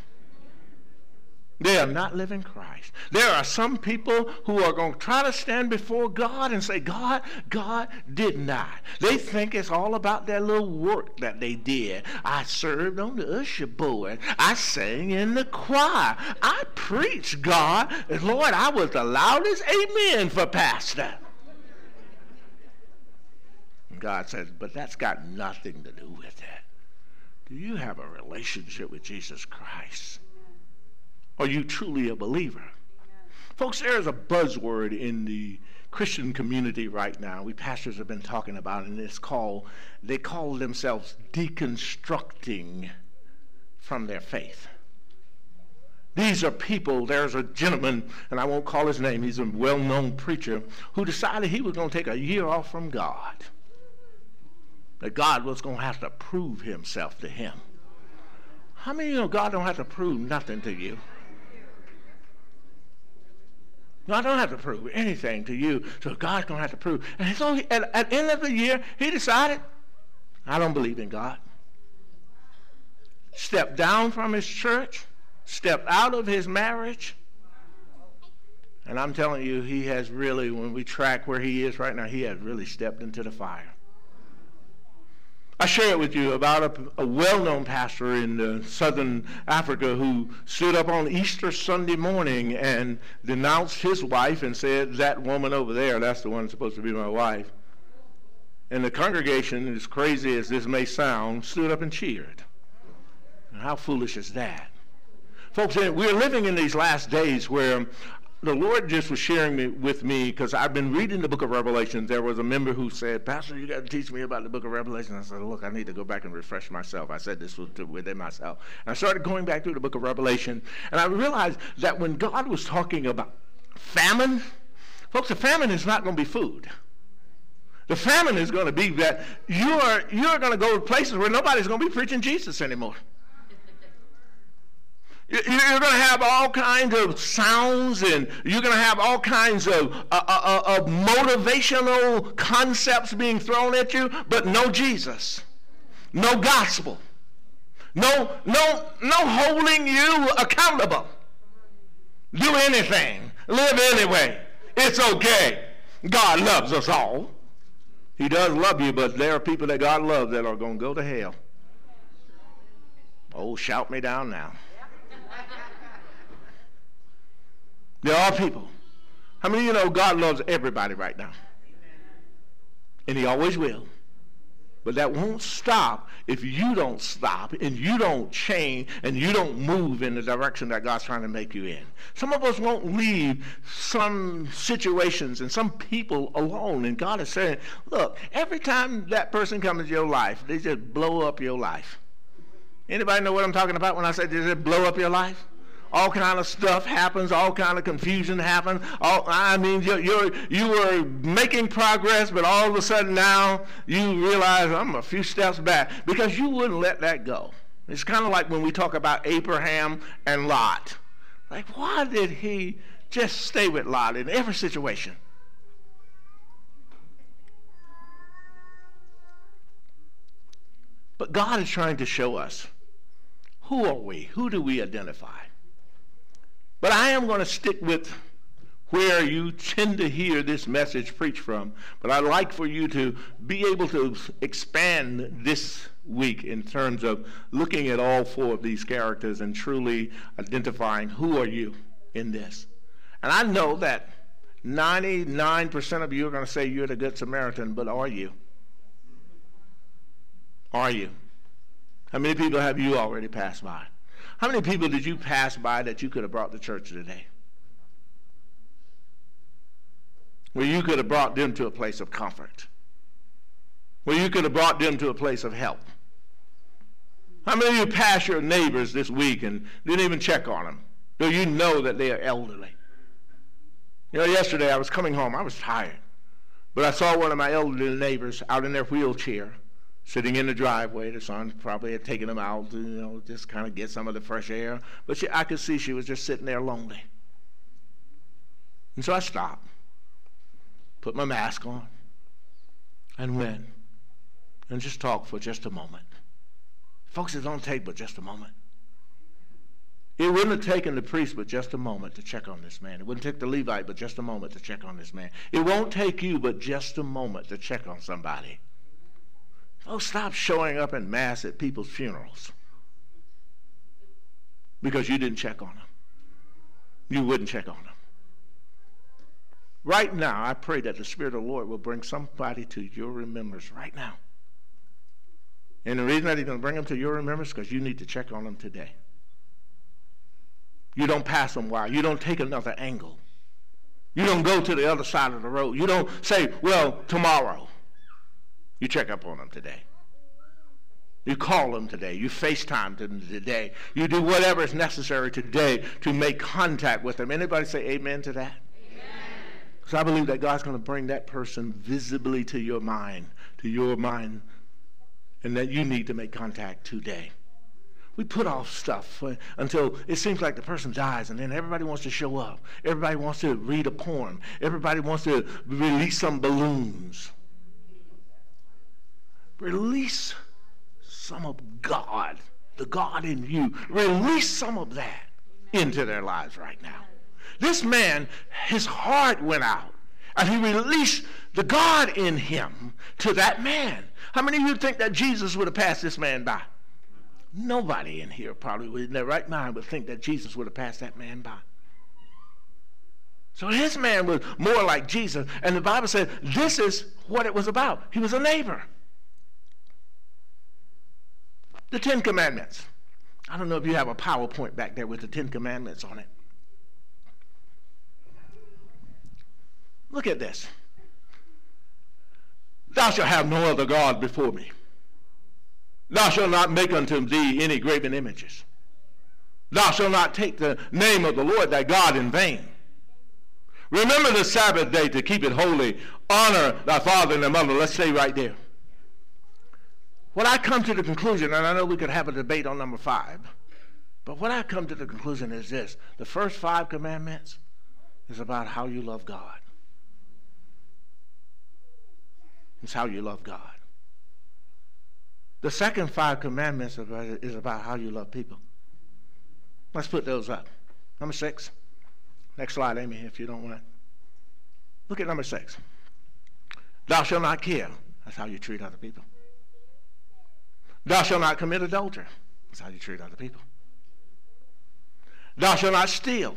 They are not living Christ. There are some people who are going to try to stand before God and say, God, God did not. They think it's all about their little work that they did. I served on the usher board. I sang in the choir. I preached God. Lord, I was the loudest amen for pastor. God says, but that's got nothing to do with it. Do you have a relationship with Jesus Christ? Are you truly a believer? Folks, there is a buzzword in the Christian community right now. We pastors have been talking about it, and it's called, they call themselves deconstructing from their faith. These are people, there's a gentleman, and I won't call his name, he's a well known preacher, who decided he was going to take a year off from God that God was going to have to prove himself to him. How many of you know God don't have to prove nothing to you? God don't have to prove anything to you, so God's going to have to prove. And so he, at, at the end of the year, he decided, I don't believe in God. Stepped down from his church, stepped out of his marriage, and I'm telling you, he has really, when we track where he is right now, he has really stepped into the fire. I share it with you about a, a well-known pastor in uh, southern Africa who stood up on Easter Sunday morning and denounced his wife and said, that woman over there, that's the one that's supposed to be my wife. And the congregation, as crazy as this may sound, stood up and cheered. how foolish is that? Folks, we're living in these last days where the Lord just was sharing me, with me because I've been reading the book of Revelation. There was a member who said, Pastor, you got to teach me about the book of Revelation. I said, Look, I need to go back and refresh myself. I said this within myself. And I started going back through the book of Revelation, and I realized that when God was talking about famine, folks, the famine is not going to be food. The famine is going to be that you're, you're going to go to places where nobody's going to be preaching Jesus anymore. You're going to have all kinds of sounds and you're going to have all kinds of, uh, uh, uh, of motivational concepts being thrown at you, but no Jesus, no gospel. No, no, no holding you accountable. Do anything. Live anyway. It's okay. God loves us all. He does love you, but there are people that God loves that are going to go to hell. Oh, shout me down now. There are people. How many of you know God loves everybody right now? And He always will. But that won't stop if you don't stop and you don't change and you don't move in the direction that God's trying to make you in. Some of us won't leave some situations and some people alone. And God is saying, look, every time that person comes into your life, they just blow up your life. Anybody know what I'm talking about when I say they just blow up your life? All kind of stuff happens, all kind of confusion happens. All, I mean, you're, you're, you were making progress, but all of a sudden now you realize I'm a few steps back because you wouldn't let that go. It's kind of like when we talk about Abraham and Lot. Like, why did he just stay with Lot in every situation? But God is trying to show us who are we? Who do we identify? But I am going to stick with where you tend to hear this message preached from. But I'd like for you to be able to expand this week in terms of looking at all four of these characters and truly identifying who are you in this. And I know that 99% of you are going to say you're the Good Samaritan, but are you? Are you? How many people have you already passed by? How many people did you pass by that you could have brought to church today? Where you could have brought them to a place of comfort. Where you could have brought them to a place of help. How many of you passed your neighbors this week and didn't even check on them? Do you know that they are elderly? You know, yesterday I was coming home. I was tired. But I saw one of my elderly neighbors out in their wheelchair sitting in the driveway. The son probably had taken him out to, you know, just kind of get some of the fresh air. But she, I could see she was just sitting there lonely. And so I stopped, put my mask on, and went and just talked for just a moment. Folks, it don't take but just a moment. It wouldn't have taken the priest but just a moment to check on this man. It wouldn't take the Levite but just a moment to check on this man. It won't take you but just a moment to check on somebody. Oh, stop showing up in mass at people's funerals because you didn't check on them. You wouldn't check on them. Right now, I pray that the Spirit of the Lord will bring somebody to your remembrance right now. And the reason that He's going to bring them to your remembrance is because you need to check on them today. You don't pass them by. You don't take another angle. You don't go to the other side of the road. You don't say, well, tomorrow. You check up on them today. You call them today. You FaceTime them today. You do whatever is necessary today to make contact with them. Anybody say amen to that? Because I believe that God's going to bring that person visibly to your mind, to your mind, and that you need to make contact today. We put off stuff until it seems like the person dies, and then everybody wants to show up. Everybody wants to read a poem. Everybody wants to release some balloons. Release some of God, the God in you. Release some of that into their lives right now. This man, his heart went out, and he released the God in him to that man. How many of you think that Jesus would have passed this man by? Nobody in here probably in their right mind would think that Jesus would have passed that man by. So his man was more like Jesus. And the Bible said this is what it was about. He was a neighbor. The Ten Commandments. I don't know if you have a PowerPoint back there with the Ten Commandments on it. Look at this. Thou shalt have no other God before me. Thou shalt not make unto thee any graven images. Thou shalt not take the name of the Lord thy God in vain. Remember the Sabbath day to keep it holy. Honor thy father and thy mother. Let's stay right there. What I come to the conclusion, and I know we could have a debate on number five, but what I come to the conclusion is this the first five commandments is about how you love God. It's how you love God. The second five commandments is about how you love people. Let's put those up. Number six. Next slide, Amy, if you don't want. Look at number six. Thou shalt not kill. That's how you treat other people. Thou shalt not commit adultery. That's how you treat other people. Thou shalt not steal.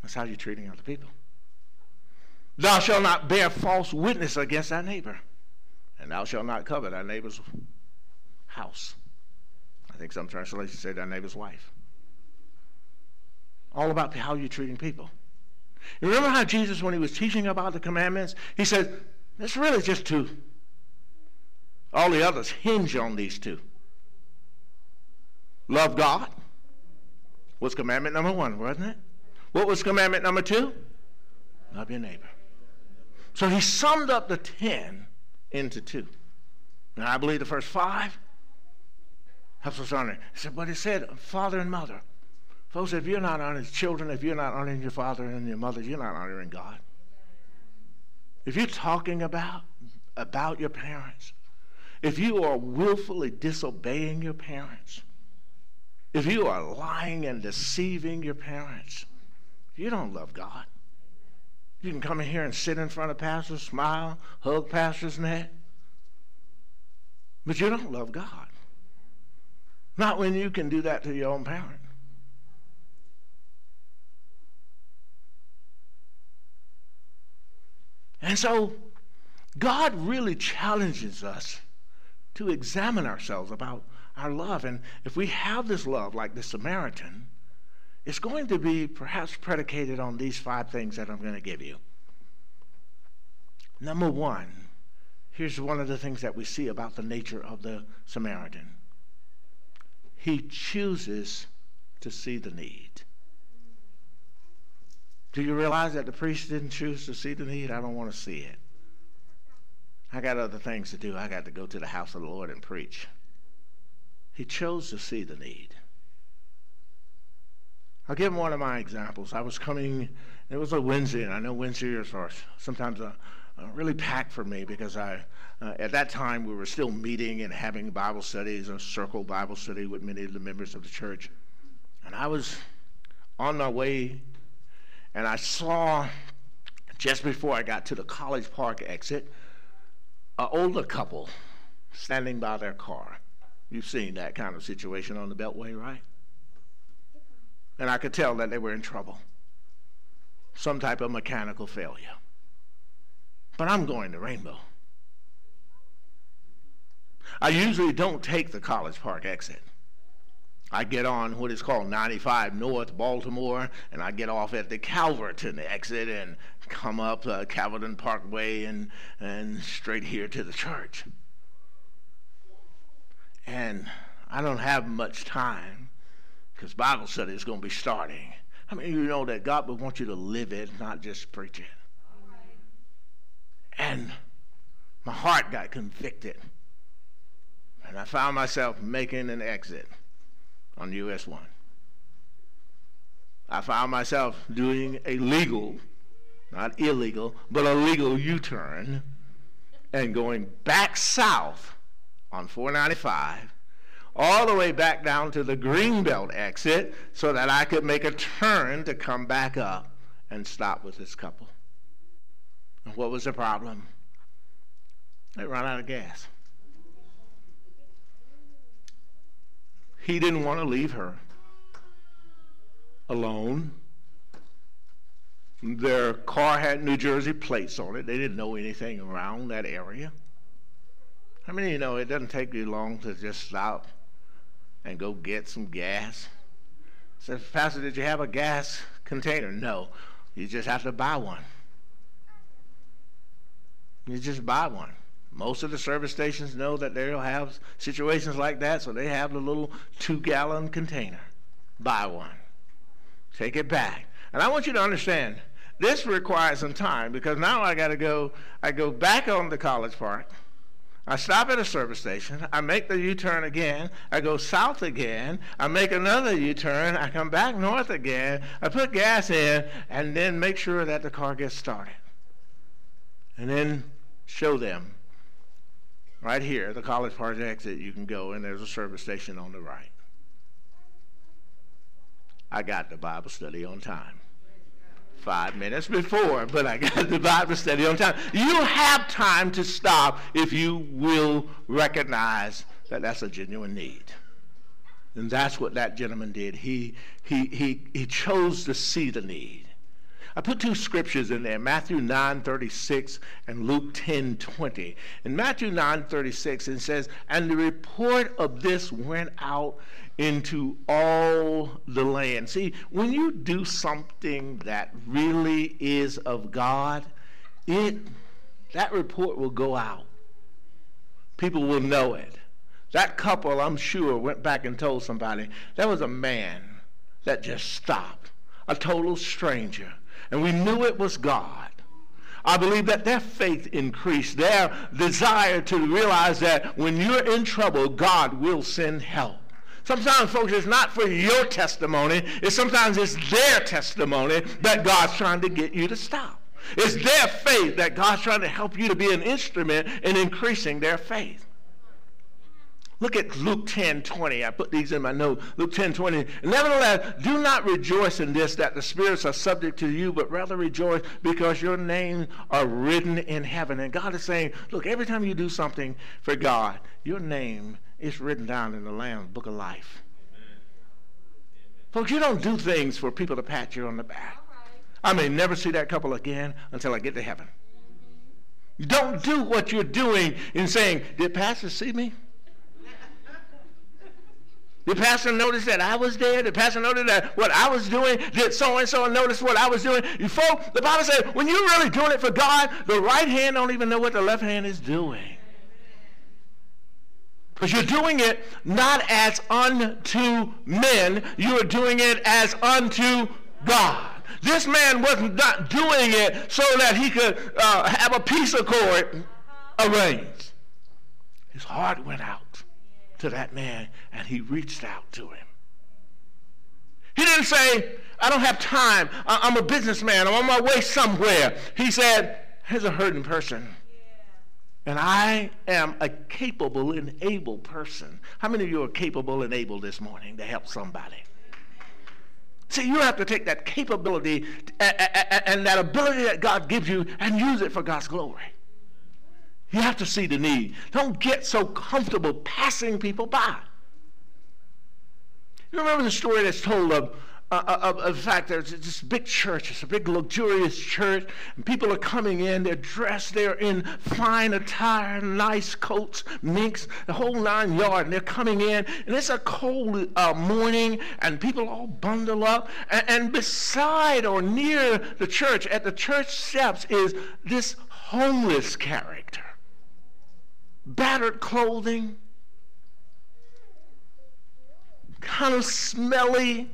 That's how you're treating other people. Thou shalt not bear false witness against thy neighbor. And thou shalt not covet thy neighbor's house. I think some translations say thy neighbor's wife. All about how you're treating people. You remember how Jesus, when he was teaching about the commandments, he said, it's really just two. All the others hinge on these two. Love God was commandment number one, wasn't it? What was commandment number two? Love your neighbor. So he summed up the ten into two. And I believe the first five what's on it. He said, but he said, father and mother. Folks, if you're not honoring children, if you're not honoring your father and your mother, you're not honoring God. If you're talking about about your parents, if you are willfully disobeying your parents, if you are lying and deceiving your parents, you don't love God. You can come in here and sit in front of pastors, smile, hug pastor's neck, but you don't love God. Not when you can do that to your own parent. And so God really challenges us to examine ourselves about our love. And if we have this love, like the Samaritan, it's going to be perhaps predicated on these five things that I'm going to give you. Number one, here's one of the things that we see about the nature of the Samaritan he chooses to see the need. Do you realize that the priest didn't choose to see the need? I don't want to see it. I got other things to do. I got to go to the house of the Lord and preach. He chose to see the need. I'll give one of my examples. I was coming, it was a Wednesday, and I know Wednesdays are sometimes a, a really packed for me because I, uh, at that time, we were still meeting and having Bible studies, a circle Bible study with many of the members of the church. And I was on my way and I saw just before I got to the College Park exit, an older couple standing by their car. You've seen that kind of situation on the Beltway, right? And I could tell that they were in trouble. Some type of mechanical failure. But I'm going to Rainbow. I usually don't take the College Park exit. I get on what is called 95 North Baltimore, and I get off at the Calverton exit and come up uh, Calverton Parkway and, and straight here to the church. And I don't have much time because Bible study is going to be starting. I mean, you know that God would want you to live it, not just preach it. And my heart got convicted. And I found myself making an exit on US 1. I found myself doing a legal, not illegal, but a legal U turn and going back south on 495 all the way back down to the Greenbelt exit so that I could make a turn to come back up and stop with this couple. And what was the problem? They ran out of gas. He didn't want to leave her alone. Their car had New Jersey plates on it. They didn't know anything around that area. How many of you know it doesn't take you long to just stop and go get some gas? Said, Pastor, did you have a gas container? No. You just have to buy one. You just buy one. Most of the service stations know that they'll have situations like that, so they have the little two gallon container. Buy one. Take it back. And I want you to understand this requires some time because now I got to go, I go back on the college park. I stop at a service station. I make the U turn again. I go south again. I make another U turn. I come back north again. I put gas in and then make sure that the car gets started. And then show them Right here, the College Park exit, you can go, and there's a service station on the right. I got the Bible study on time. Five minutes before, but I got the Bible study on time. You have time to stop if you will recognize that that's a genuine need. And that's what that gentleman did. He, he, he, he chose to see the need. I put two scriptures in there, Matthew 9, 36 and Luke 10, 20. In Matthew 9, 36, it says, And the report of this went out into all the land. See, when you do something that really is of God, it that report will go out. People will know it. That couple, I'm sure, went back and told somebody there was a man that just stopped, a total stranger, and we knew it was God. I believe that their faith increased, their desire to realize that when you're in trouble, God will send help. Sometimes, folks, it's not for your testimony. It's sometimes it's their testimony that God's trying to get you to stop. It's their faith that God's trying to help you to be an instrument in increasing their faith. Look at Luke 10 20. I put these in my note. Luke 10 20. Nevertheless, do not rejoice in this that the spirits are subject to you, but rather rejoice because your names are written in heaven. And God is saying, look, every time you do something for God, your name is written down in the Lamb's book of life. Amen. Folks, you don't do things for people to pat you on the back. I may never see that couple again until I get to heaven. You don't do what you're doing in saying, Did Pastor see me? Did pastor notice that I was there? Did pastor notice that what I was doing? Did so and so notice what I was doing? You folks, the Bible said when you're really doing it for God, the right hand don't even know what the left hand is doing. Because you're doing it not as unto men, you are doing it as unto God. This man was not doing it so that he could uh, have a piece of cord arranged. His heart went out to that man and he reached out to him. He didn't say, I don't have time. I'm a businessman. I'm on my way somewhere. He said, Here's a hurting person. And I am a capable and able person. How many of you are capable and able this morning to help somebody? See, you have to take that capability and that ability that God gives you and use it for God's glory. You have to see the need. Don't get so comfortable passing people by. You remember the story that's told of, uh, of, of the fact there's this big church, it's a big luxurious church, and people are coming in, they're dressed, they're in fine attire, nice coats, minks, the whole nine yard, and they're coming in, and it's a cold uh, morning, and people all bundle up, and, and beside or near the church, at the church steps, is this homeless character. Battered clothing, kind of smelly,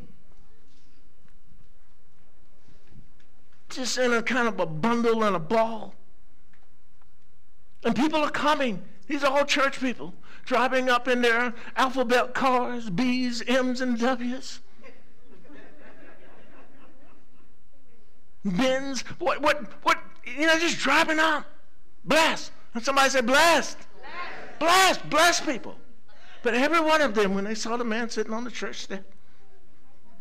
just in a kind of a bundle and a ball. And people are coming. These are all church people driving up in their alphabet cars, B's, M's, and W's. Benz, what, what, what, you know, just driving up. Blessed. And somebody said, blessed. Blessed, blessed people. But every one of them, when they saw the man sitting on the church step,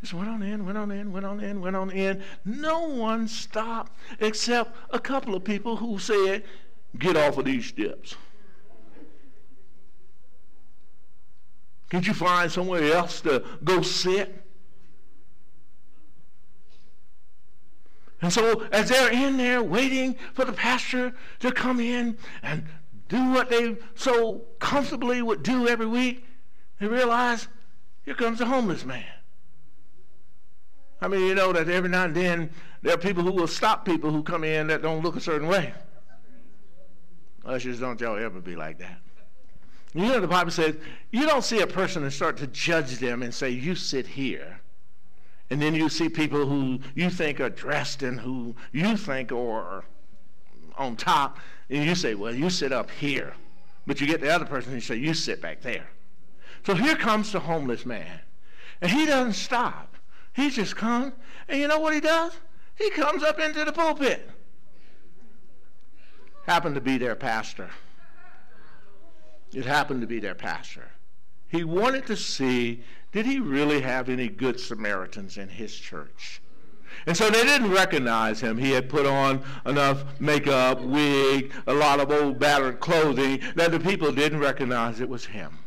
just went on in, went on in, went on in, went on in. No one stopped except a couple of people who said, Get off of these steps. Can't you find somewhere else to go sit? And so, as they're in there waiting for the pastor to come in and do what they so comfortably would do every week, they realize here comes a homeless man. I mean, you know that every now and then there are people who will stop people who come in that don't look a certain way. Ushers, don't y'all ever be like that. You know, the Bible says you don't see a person and start to judge them and say, You sit here. And then you see people who you think are dressed and who you think are on top, and you say, Well, you sit up here. But you get the other person and you say, You sit back there. So here comes the homeless man. And he doesn't stop. He just comes, and you know what he does? He comes up into the pulpit. Happened to be their pastor. It happened to be their pastor. He wanted to see did he really have any good Samaritans in his church? And so they didn't recognize him. He had put on enough makeup, wig, a lot of old battered clothing that the people didn't recognize it was him.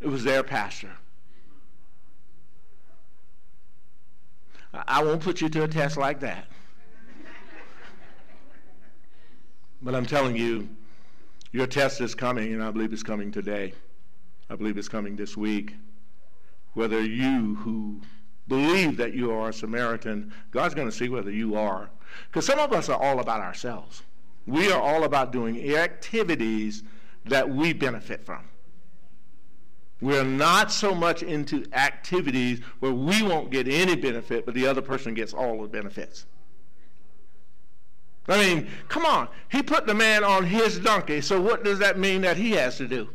It was their pastor. I won't put you to a test like that. but I'm telling you, your test is coming, and I believe it's coming today. I believe it's coming this week. Whether you who believe that you are a Samaritan, God's going to see whether you are. Because some of us are all about ourselves. We are all about doing activities that we benefit from. We're not so much into activities where we won't get any benefit, but the other person gets all the benefits. I mean, come on. He put the man on his donkey, so what does that mean that he has to do?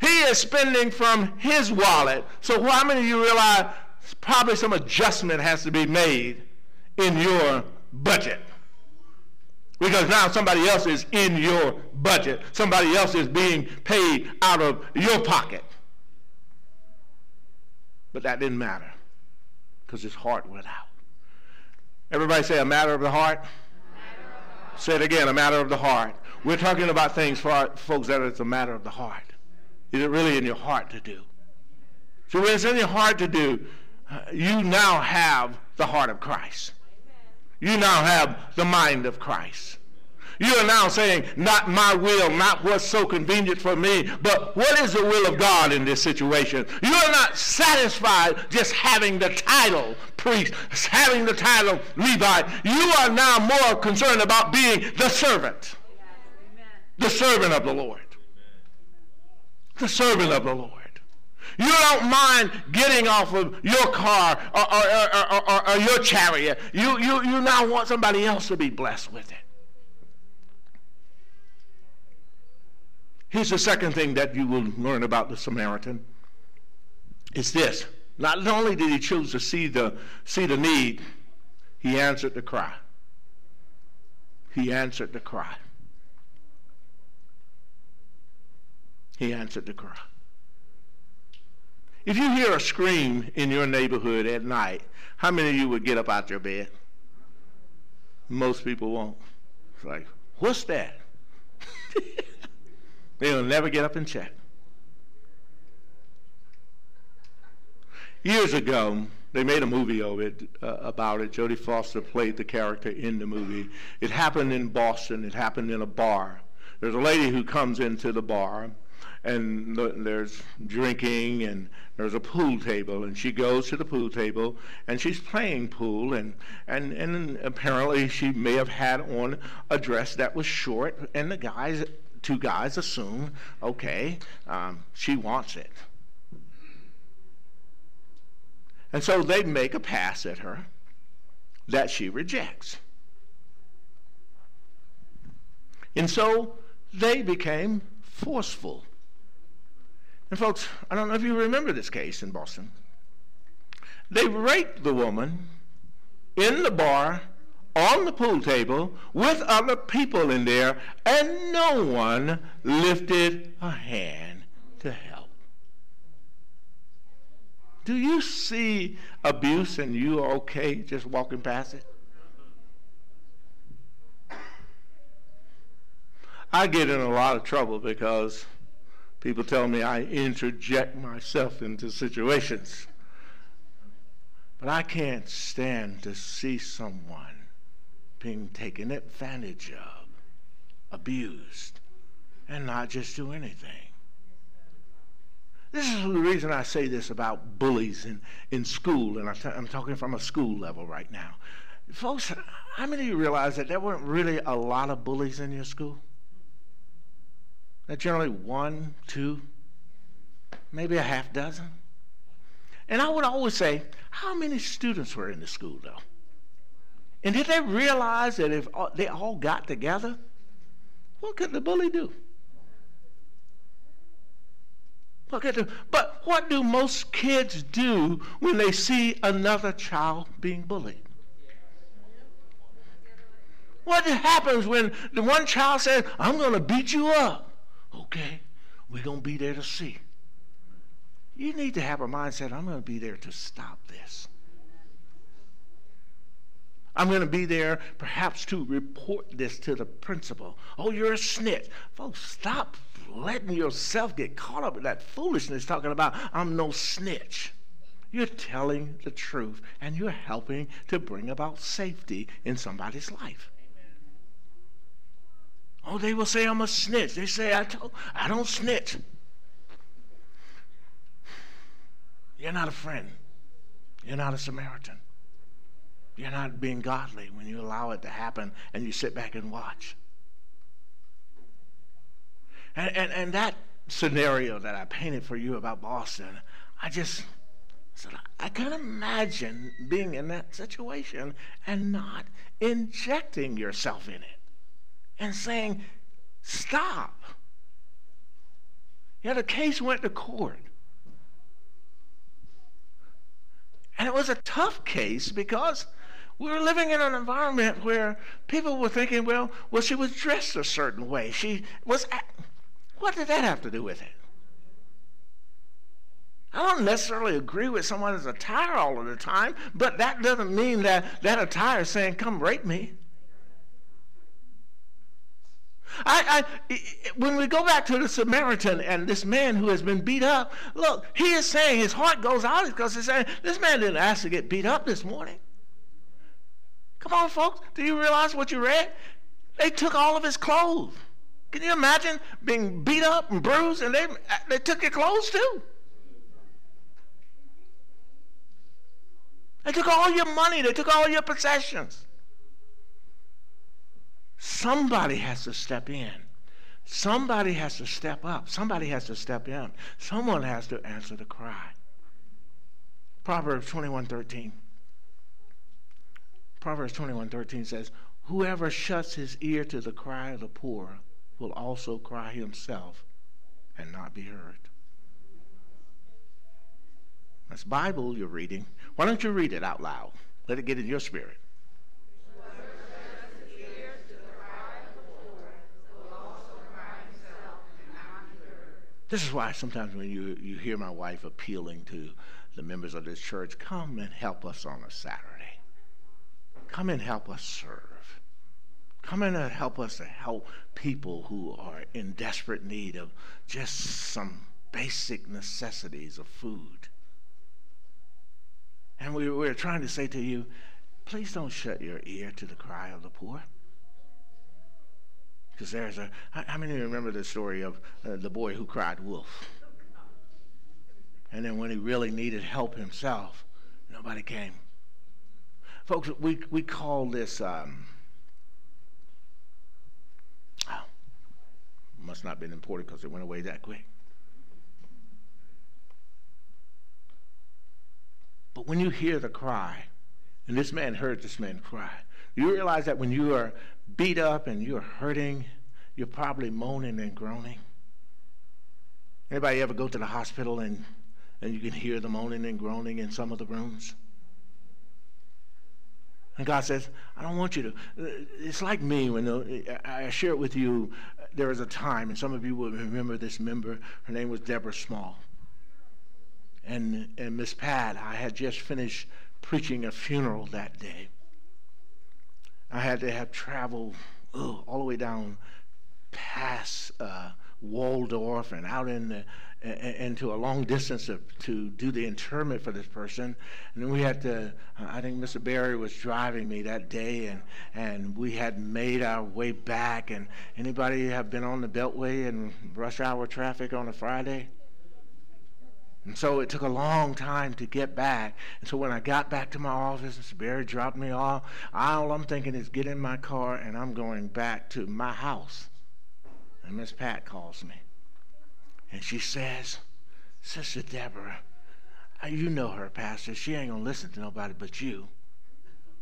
He is spending from his wallet. So how many of you realize probably some adjustment has to be made in your budget? Because now somebody else is in your budget. Somebody else is being paid out of your pocket. But that didn't matter because his heart went out. Everybody say a matter of the heart. Say it again, a matter of the heart. We're talking about things for our, folks that it's a matter of the heart. Is it really in your heart to do? So when it's in your heart to do, uh, you now have the heart of Christ. You now have the mind of Christ. You are now saying, not my will, not what's so convenient for me, but what is the will of God in this situation? You are not satisfied just having the title priest, having the title Levite. You are now more concerned about being the servant, the servant of the Lord the servant of the Lord. You don't mind getting off of your car or, or, or, or, your chariot. You, you, you now want somebody else to be blessed with it. Here's the second thing that you will learn about the Samaritan. It's this. Not only did he choose to see the, see the need, he answered the cry. He answered the cry. He answered the cry. If you hear a scream in your neighborhood at night, how many of you would get up out your bed? Most people won't. It's like, what's that? They'll never get up and check. Years ago, they made a movie of it uh, about it. Jodie Foster played the character in the movie. It happened in Boston. It happened in a bar. There's a lady who comes into the bar and there's drinking and there's a pool table and she goes to the pool table and she's playing pool and and and apparently she may have had on a dress that was short and the guys two guys assume okay um, she wants it. And so they make a pass at her that she rejects. And so they became forceful and folks, I don't know if you remember this case in Boston. They raped the woman in the bar on the pool table with other people in there, and no one lifted a hand to help. Do you see abuse and you okay just walking past it? I get in a lot of trouble because People tell me I interject myself into situations. But I can't stand to see someone being taken advantage of, abused, and not just do anything. This is the reason I say this about bullies in, in school, and I'm talking from a school level right now. Folks, how many of you realize that there weren't really a lot of bullies in your school? They're generally one, two, maybe a half dozen. And I would always say, how many students were in the school though? And did they realize that if they all got together, what could the bully do? What could the, but what do most kids do when they see another child being bullied? What happens when the one child says, I'm going to beat you up? Okay, we're going to be there to see. You need to have a mindset I'm going to be there to stop this. I'm going to be there perhaps to report this to the principal. Oh, you're a snitch. Folks, stop letting yourself get caught up in that foolishness talking about I'm no snitch. You're telling the truth and you're helping to bring about safety in somebody's life. Oh, they will say I'm a snitch. They say I, told, I don't snitch. You're not a friend. You're not a Samaritan. You're not being godly when you allow it to happen and you sit back and watch. And, and, and that scenario that I painted for you about Boston, I just said, I can't imagine being in that situation and not injecting yourself in it and saying, stop. Yeah, the case went to court. And it was a tough case because we were living in an environment where people were thinking, well, well, she was dressed a certain way. She was. What did that have to do with it? I don't necessarily agree with someone's attire all of the time, but that doesn't mean that that attire is saying, come rape me. I, I, when we go back to the Samaritan and this man who has been beat up, look, he is saying his heart goes out because he's saying, this man didn't ask to get beat up this morning. Come on, folks. Do you realize what you read? They took all of his clothes. Can you imagine being beat up and bruised and they, they took your clothes too? They took all your money. They took all your possessions. Somebody has to step in. Somebody has to step up. Somebody has to step in. Someone has to answer the cry. Proverbs 21:13. Proverbs 21:13 says, Whoever shuts his ear to the cry of the poor will also cry himself and not be heard. That's Bible you're reading. Why don't you read it out loud? Let it get in your spirit. This is why sometimes when you, you hear my wife appealing to the members of this church, come and help us on a Saturday. Come and help us serve. Come and uh, help us to help people who are in desperate need of just some basic necessities of food. And we, we're trying to say to you, please don't shut your ear to the cry of the poor. Because there's a, how many remember the story of uh, the boy who cried wolf? And then when he really needed help himself, nobody came. Folks, we, we call this, um, oh, must not have been important because it went away that quick. But when you hear the cry, and this man heard this man cry, you realize that when you are beat up and you're hurting, you're probably moaning and groaning. Anybody ever go to the hospital and, and you can hear the moaning and groaning in some of the rooms? And God says, I don't want you to. Uh, it's like me when the, I share it with you. There was a time, and some of you will remember this member. Her name was Deborah Small. And, and Miss Pat, I had just finished preaching a funeral that day. I had to have traveled ugh, all the way down past uh, Waldorf and out in the into a long distance of, to do the interment for this person. And then we had to, I think Mr. Barry was driving me that day, and, and we had made our way back. And anybody have been on the Beltway and rush hour traffic on a Friday? And so it took a long time to get back. And so when I got back to my office, Mr. Barry dropped me off. All I'm thinking is get in my car and I'm going back to my house. And Miss Pat calls me. And she says, Sister Deborah, uh, you know her, Pastor. She ain't going to listen to nobody but you.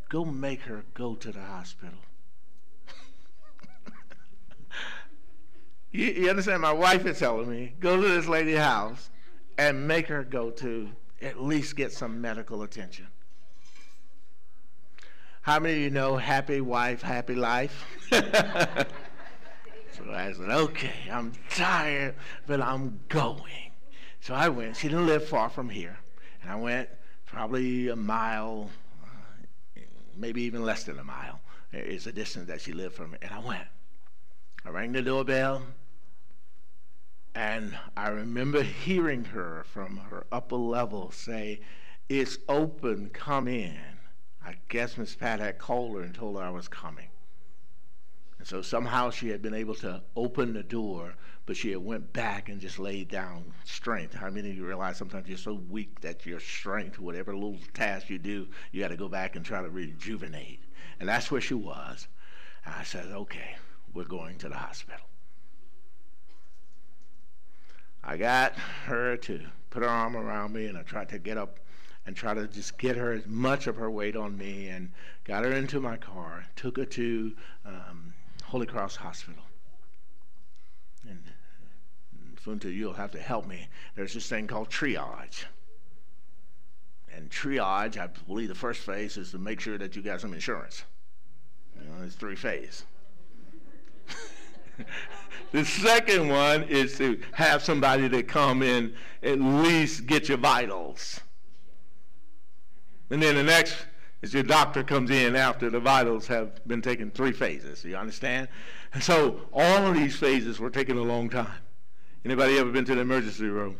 Go make her go to the hospital. you, you understand? My wife is telling me, go to this lady's house and make her go to at least get some medical attention. How many of you know happy wife, happy life? so I said, okay, I'm tired, but I'm going. So I went. She didn't live far from here. And I went probably a mile, uh, maybe even less than a mile is the distance that she lived from me. And I went. I rang the doorbell. And I remember hearing her from her upper level say, It's open, come in. I guess Miss Pat had called her and told her I was coming. And so somehow she had been able to open the door, but she had went back and just laid down strength. How many of you realize sometimes you're so weak that your strength, whatever little task you do, you got to go back and try to rejuvenate. And that's where she was. And I said, okay, we're going to the hospital. I got her to put her arm around me, and I tried to get up and try to just get her as much of her weight on me and got her into my car, took her to um, Holy Cross Hospital. And Funta, you'll have to help me. There's this thing called triage. And triage, I believe the first phase is to make sure that you got some insurance. You know, it's three phase. the second one is to have somebody to come in at least get your vitals. And then the next is your doctor comes in after the vitals have been taken three phases. You understand? And so all of these phases were taking a long time. Anybody ever been to the emergency room?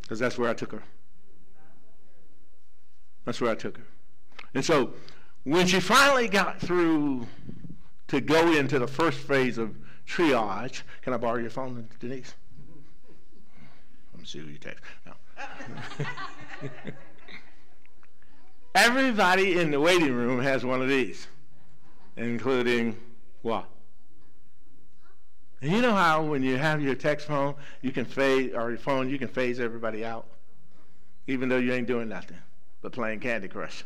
Because that's where I took her. That's where I took her. And so when she finally got through to go into the first phase of triage, can I borrow your phone, Denise? Let me see who you text. No. Everybody in the waiting room has one of these, including what? And you know how when you have your text phone, you can phase, or your phone, you can phase everybody out, even though you ain't doing nothing but playing Candy Crush.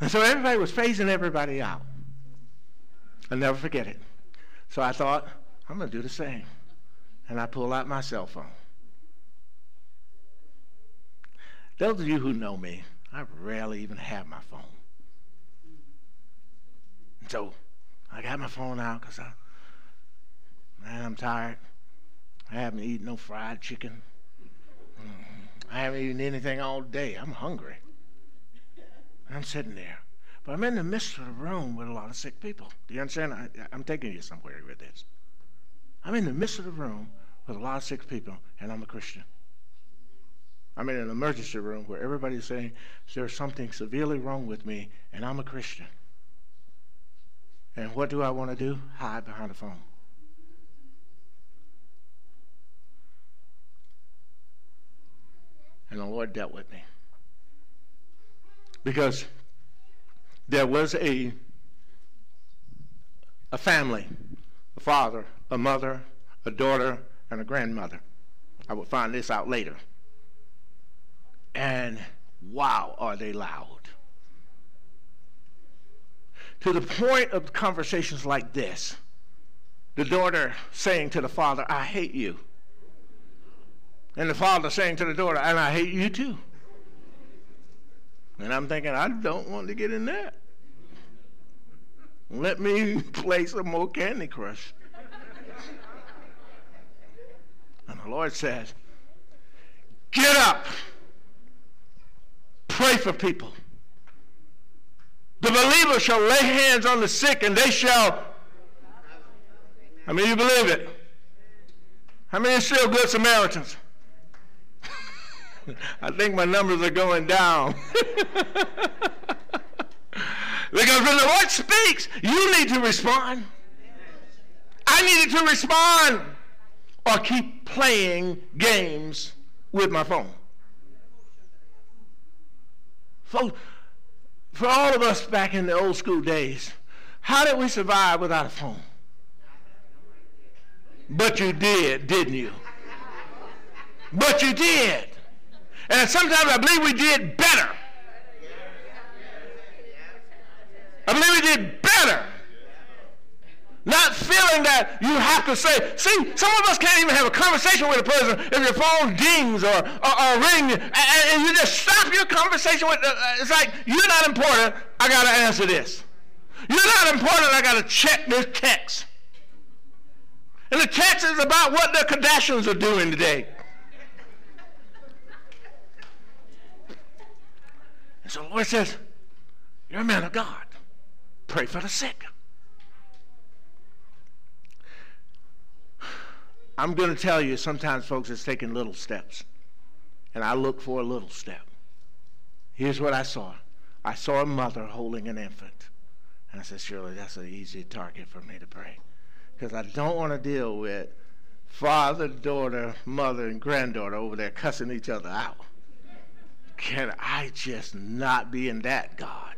And so everybody was phasing everybody out. I'll never forget it. So I thought, I'm going to do the same. And I pull out my cell phone. Those of you who know me, I rarely even have my phone. So I got my phone out because I, man, I'm tired. I haven't eaten no fried chicken. Mm-hmm. I haven't eaten anything all day. I'm hungry. I'm sitting there. But I'm in the midst of the room with a lot of sick people. Do you understand? I, am taking you somewhere with this. I'm in the midst of the room with a lot of sick people, and I'm a Christian. I'm in an emergency room where everybody's saying there's something severely wrong with me, and I'm a Christian. And what do I want to do? Hide behind the phone. And the Lord dealt with me. Because there was a, a family, a father, a mother, a daughter, and a grandmother. I would find this out later. And wow, are they loud. To the point of conversations like this, the daughter saying to the father, I hate you. And the father saying to the daughter, and I hate you too. And I'm thinking, I don't want to get in that. Let me play some more Candy Crush. and the Lord says, Get up. Pray for people. The believer shall lay hands on the sick and they shall. Many of you believe it? How many are still good Samaritans? I think my numbers are going down. because when the Lord speaks, you need to respond. I needed to respond or keep playing games with my phone. For, for all of us back in the old school days, how did we survive without a phone? But you did, didn't you? But you did. And sometimes I believe we did better. I believe we did better. Not feeling that you have to say, see, some of us can't even have a conversation with a person if your phone dings or, or, or rings, and, and, you just stop your conversation with, uh, it's like, you're not important, I got to answer this. You're not important, I got to check this text. And the text is about what the Kardashians are doing today. And so the Lord says, You're a man of God. Pray for the sick. I'm going to tell you, sometimes, folks, it's taking little steps. And I look for a little step. Here's what I saw I saw a mother holding an infant. And I said, Surely that's an easy target for me to pray. Because I don't want to deal with father, daughter, mother, and granddaughter over there cussing each other out. Can I just not be in that God?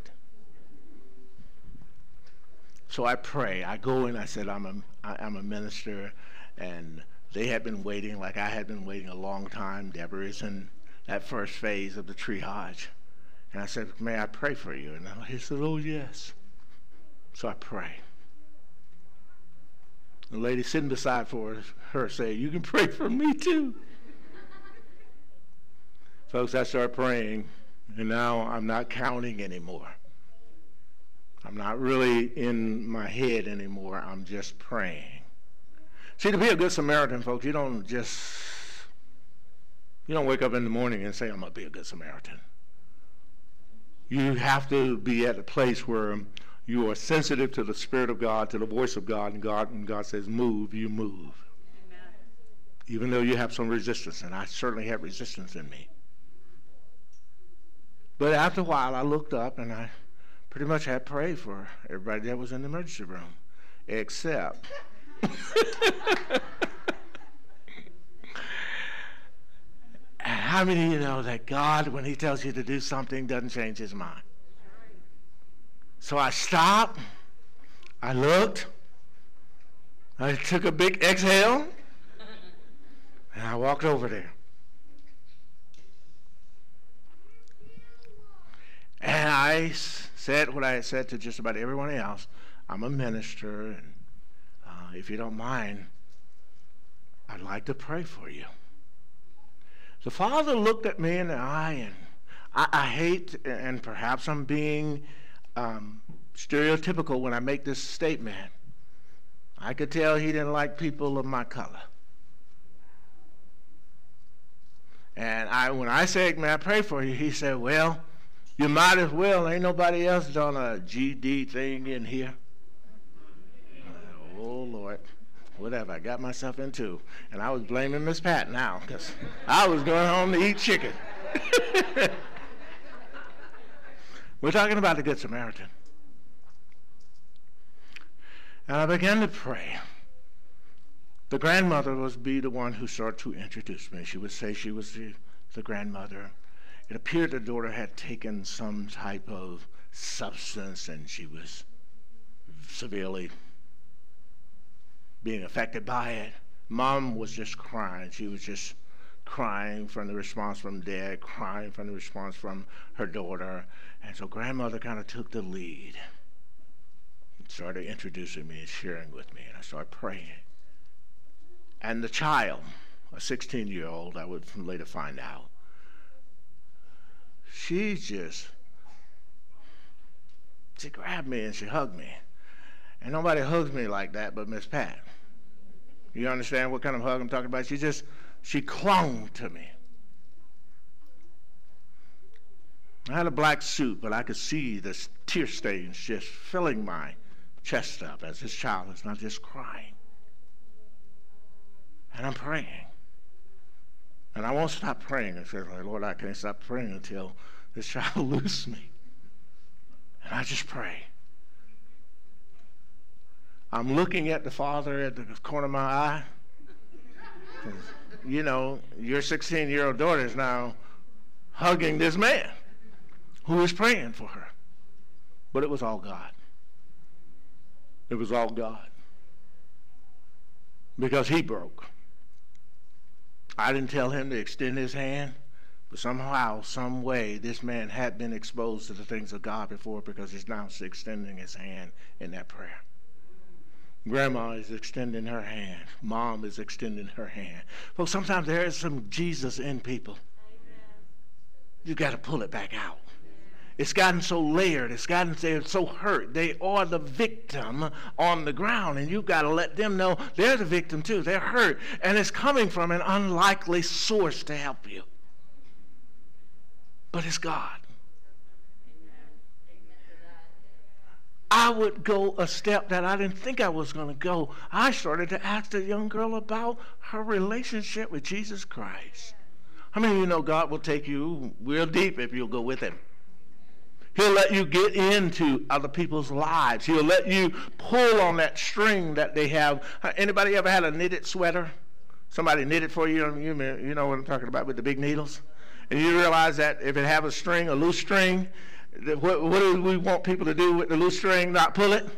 So I pray. I go in. I said, I'm a, I'm a minister, and they had been waiting like I had been waiting a long time. Deborah is in that first phase of the triage. And I said, May I pray for you? And he said, Oh, yes. So I pray. The lady sitting beside for her said, You can pray for me too. Folks, I started praying, and now I'm not counting anymore. I'm not really in my head anymore. I'm just praying. See, to be a good Samaritan, folks, you don't just you don't wake up in the morning and say, I'm gonna be a good Samaritan. You have to be at a place where you are sensitive to the Spirit of God, to the voice of God, and God, when God says move, you move. Amen. Even though you have some resistance, and I certainly have resistance in me. But after a while, I looked up and I pretty much had prayed for everybody that was in the emergency room, except How many of you know that God, when He tells you to do something, doesn't change His mind? So I stopped, I looked, I took a big exhale, and I walked over there. And I said what I said to just about everyone else. I'm a minister, and if you don't mind, I'd like to pray for you. The father looked at me in the eye, and I, I hate, and perhaps I'm being um, stereotypical when I make this statement. I could tell he didn't like people of my color. And I, when I said, "May I pray for you?" he said, "Well, you might as well. Ain't nobody else done a GD thing in here." oh Lord, what have I got myself into? And I was blaming Miss Pat now because I was going home to eat chicken. We're talking about the Good Samaritan. And I began to pray. The grandmother was be the one who started to introduce me. She would say she was the, the grandmother. It appeared the daughter had taken some type of substance and she was severely being affected by it. Mom was just crying. She was just crying from the response from dad, crying from the response from her daughter. And so grandmother kind of took the lead and started introducing me and sharing with me. And I started praying. And the child, a 16 year old, I would later find out, she just, she grabbed me and she hugged me. And nobody hugs me like that but Miss Pat. You understand what kind of hug I'm talking about? She just, she clung to me. I had a black suit, but I could see the tear stains just filling my chest up as this child is not just crying. And I'm praying. And I won't stop praying. I said, Lord, I can't stop praying until this child loses me. And I just pray. I'm looking at the Father at the corner of my eye. You know, your 16 year old daughter is now hugging this man who is praying for her. But it was all God. It was all God. Because he broke. I didn't tell him to extend his hand, but somehow, some way, this man had been exposed to the things of God before because he's now extending his hand in that prayer. Grandma is extending her hand. Mom is extending her hand. Folks, sometimes there is some Jesus in people. You got to pull it back out. It's gotten so layered. It's gotten so hurt. They are the victim on the ground, and you've got to let them know they're the victim too. They're hurt, and it's coming from an unlikely source to help you. But it's God. I would go a step that I didn't think I was going to go. I started to ask the young girl about her relationship with Jesus Christ. How many of you know God will take you real deep if you'll go with Him? He'll let you get into other people's lives. He'll let you pull on that string that they have. Uh, anybody ever had a knitted sweater? Somebody knitted for you. You, you know what I'm talking about with the big needles. And you realize that if it have a string, a loose string, what, what do we want people to do with the loose string? Not pull it.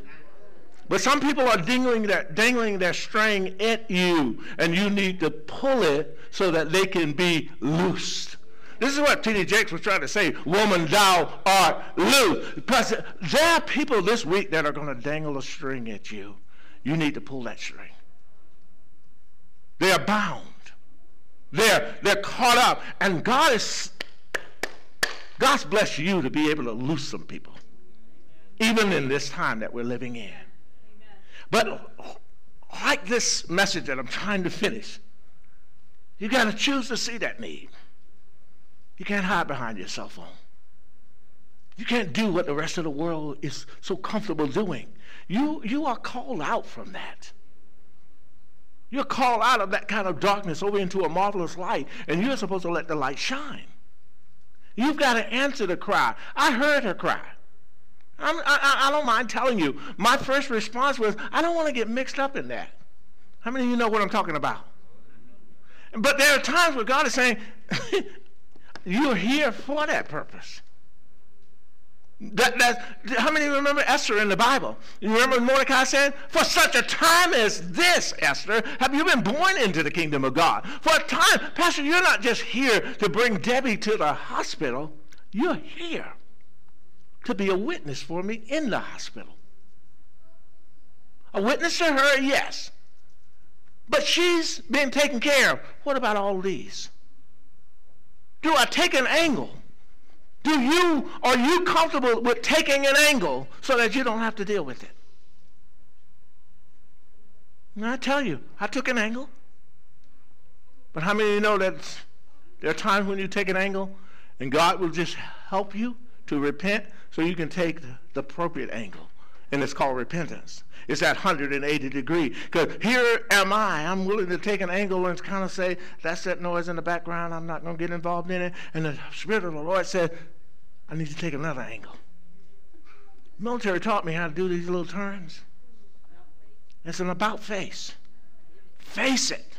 But some people are dangling that, dangling their string at you, and you need to pull it so that they can be loosed. This is what T.D. Jakes was trying to say. Woman, thou art loose. Because there are people this week that are going to dangle a string at you. You need to pull that string. They are bound. They're, they're caught up. And God is, God's blessed you to be able to loose some people. Even in this time that we're living in. But like this message that I'm trying to finish, you got to choose to see that need. You can't hide behind your cell phone. You can't do what the rest of the world is so comfortable doing. You, you are called out from that. You're called out of that kind of darkness over into a marvelous light, and you're supposed to let the light shine. You've got to answer the cry. I heard her cry. I, I, I don't mind telling you. My first response was, I don't want to get mixed up in that. How many of you know what I'm talking about? But there are times where God is saying, You're here for that purpose. That, that, how many remember Esther in the Bible? You remember Mordecai said, For such a time as this, Esther, have you been born into the kingdom of God? For a time, Pastor, you're not just here to bring Debbie to the hospital, you're here to be a witness for me in the hospital. A witness to her, yes. But she's being taken care of. What about all these? Do I take an angle? Do you, are you comfortable with taking an angle so that you don't have to deal with it? And I tell you, I took an angle. But how many of you know that there are times when you take an angle and God will just help you to repent so you can take the, the appropriate angle? And it's called repentance. It's that 180 degree. Because here am I. I'm willing to take an angle and kind of say, that's that noise in the background. I'm not going to get involved in it. And the Spirit of the Lord said, I need to take another angle. military taught me how to do these little turns. It's an about face. Face it.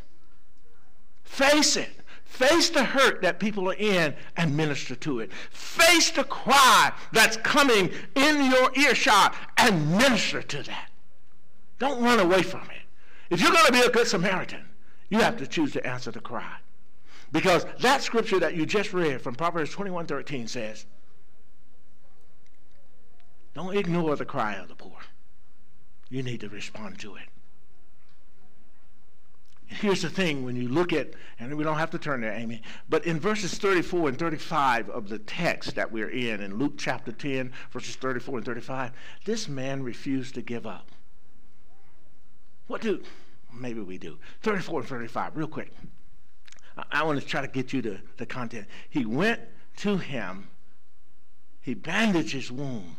Face it. Face the hurt that people are in and minister to it. Face the cry that's coming in your earshot and minister to that. Don't run away from it. If you're going to be a good Samaritan, you have to choose to answer the cry. Because that scripture that you just read from Proverbs 21 13 says, Don't ignore the cry of the poor. You need to respond to it. Here's the thing when you look at, and we don't have to turn there, Amy, but in verses 34 and 35 of the text that we're in, in Luke chapter 10, verses 34 and 35, this man refused to give up. What do, maybe we do. 34 and 35, real quick. I, I want to try to get you to the content. He went to him, he bandaged his wound,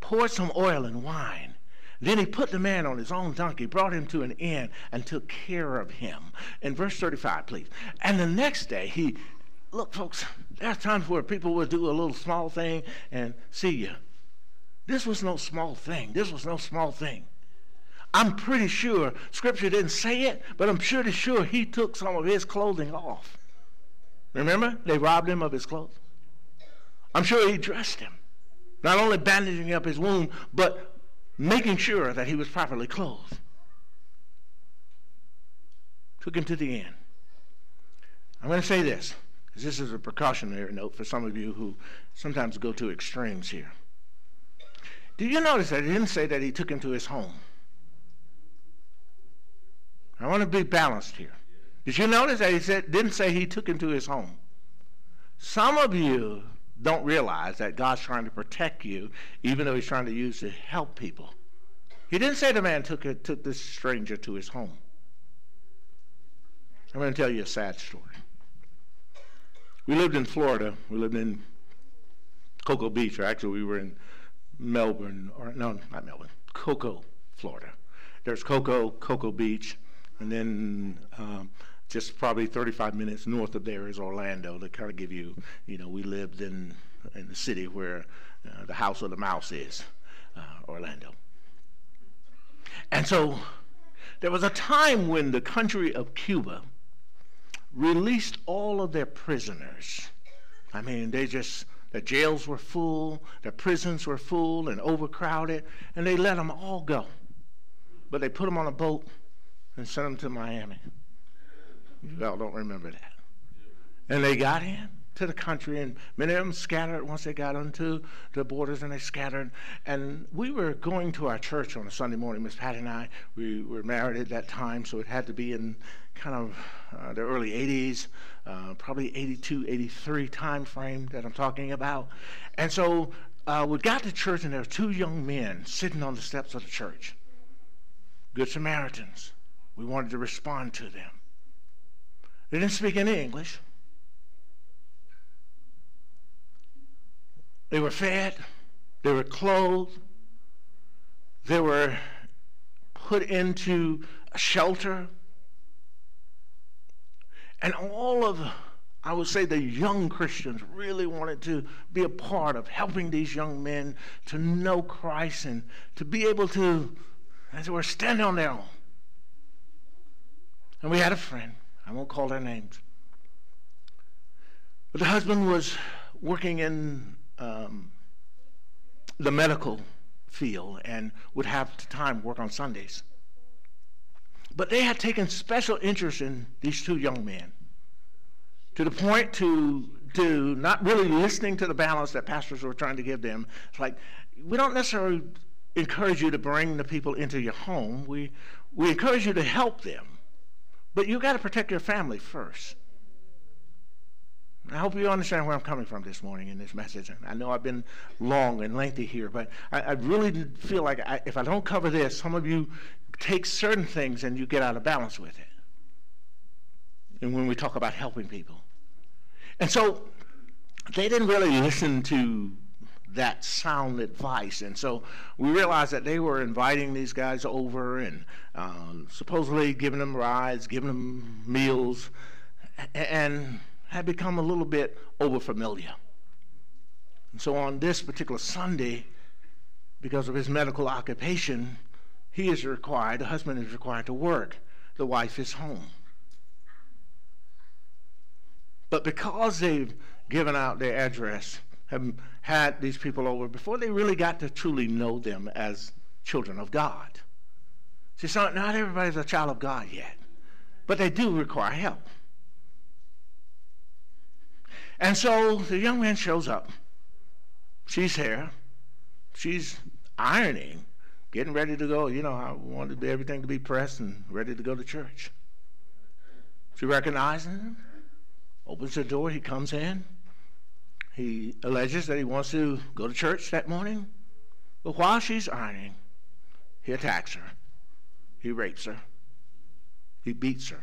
poured some oil and wine. Then he put the man on his own donkey, brought him to an inn, and took care of him. In verse 35, please. And the next day, he, look, folks, there are times where people will do a little small thing and see you. This was no small thing. This was no small thing. I'm pretty sure, Scripture didn't say it, but I'm pretty sure he took some of his clothing off. Remember? They robbed him of his clothes. I'm sure he dressed him, not only bandaging up his wound, but making sure that he was properly clothed. Took him to the inn. I'm going to say this, because this is a precautionary note for some of you who sometimes go to extremes here. Do you notice that he didn't say that he took him to his home? I want to be balanced here. Did you notice that he said, didn't say he took him to his home? Some of you don't realize that God's trying to protect you, even though he's trying to use to help people. He didn't say the man took, it, took this stranger to his home. I'm going to tell you a sad story. We lived in Florida. We lived in Cocoa Beach, or actually, we were in Melbourne, or no, not Melbourne, Cocoa, Florida. There's Cocoa, Cocoa Beach, and then um, just probably 35 minutes north of there is Orlando to kind of give you, you know, we lived in, in the city where uh, the house of the mouse is, uh, Orlando. And so there was a time when the country of Cuba released all of their prisoners. I mean, they just, the jails were full, the prisons were full and overcrowded, and they let them all go. But they put them on a boat and sent them to Miami. Y'all don't remember that. And they got in to the country, and many of them scattered once they got onto the borders, and they scattered. And we were going to our church on a Sunday morning. Miss Patty and I, we were married at that time, so it had to be in kind of uh, the early 80s, uh, probably 82, 83 time frame that I'm talking about. And so uh, we got to church, and there were two young men sitting on the steps of the church, Good Samaritans. We wanted to respond to them. They didn't speak any English. They were fed, they were clothed, they were put into a shelter. And all of, I would say, the young Christians really wanted to be a part of helping these young men to know Christ and to be able to, as it were, stand on their own. And we had a friend I won't call their names. But the husband was working in um, the medical field and would have time work on Sundays. But they had taken special interest in these two young men to the point to, to not really listening to the balance that pastors were trying to give them. It's like, we don't necessarily encourage you to bring the people into your home. We, we encourage you to help them. But you got to protect your family first. I hope you understand where I'm coming from this morning in this message. I know I've been long and lengthy here, but I, I really feel like I, if I don't cover this, some of you take certain things and you get out of balance with it. And when we talk about helping people. And so they didn't really listen to that sound advice. And so we realized that they were inviting these guys over and um, supposedly giving them rides, giving them meals, and had become a little bit overfamiliar. And so on this particular Sunday, because of his medical occupation, he is required, the husband is required to work. The wife is home. But because they've given out their address, have had these people over before they really got to truly know them as children of God. See, so not everybody's a child of God yet, but they do require help. And so the young man shows up. She's here. She's ironing, getting ready to go. You know, I wanted everything to be pressed and ready to go to church. She recognizes him, opens the door, he comes in. He alleges that he wants to go to church that morning, but while she's ironing, he attacks her. He rapes her. He beats her.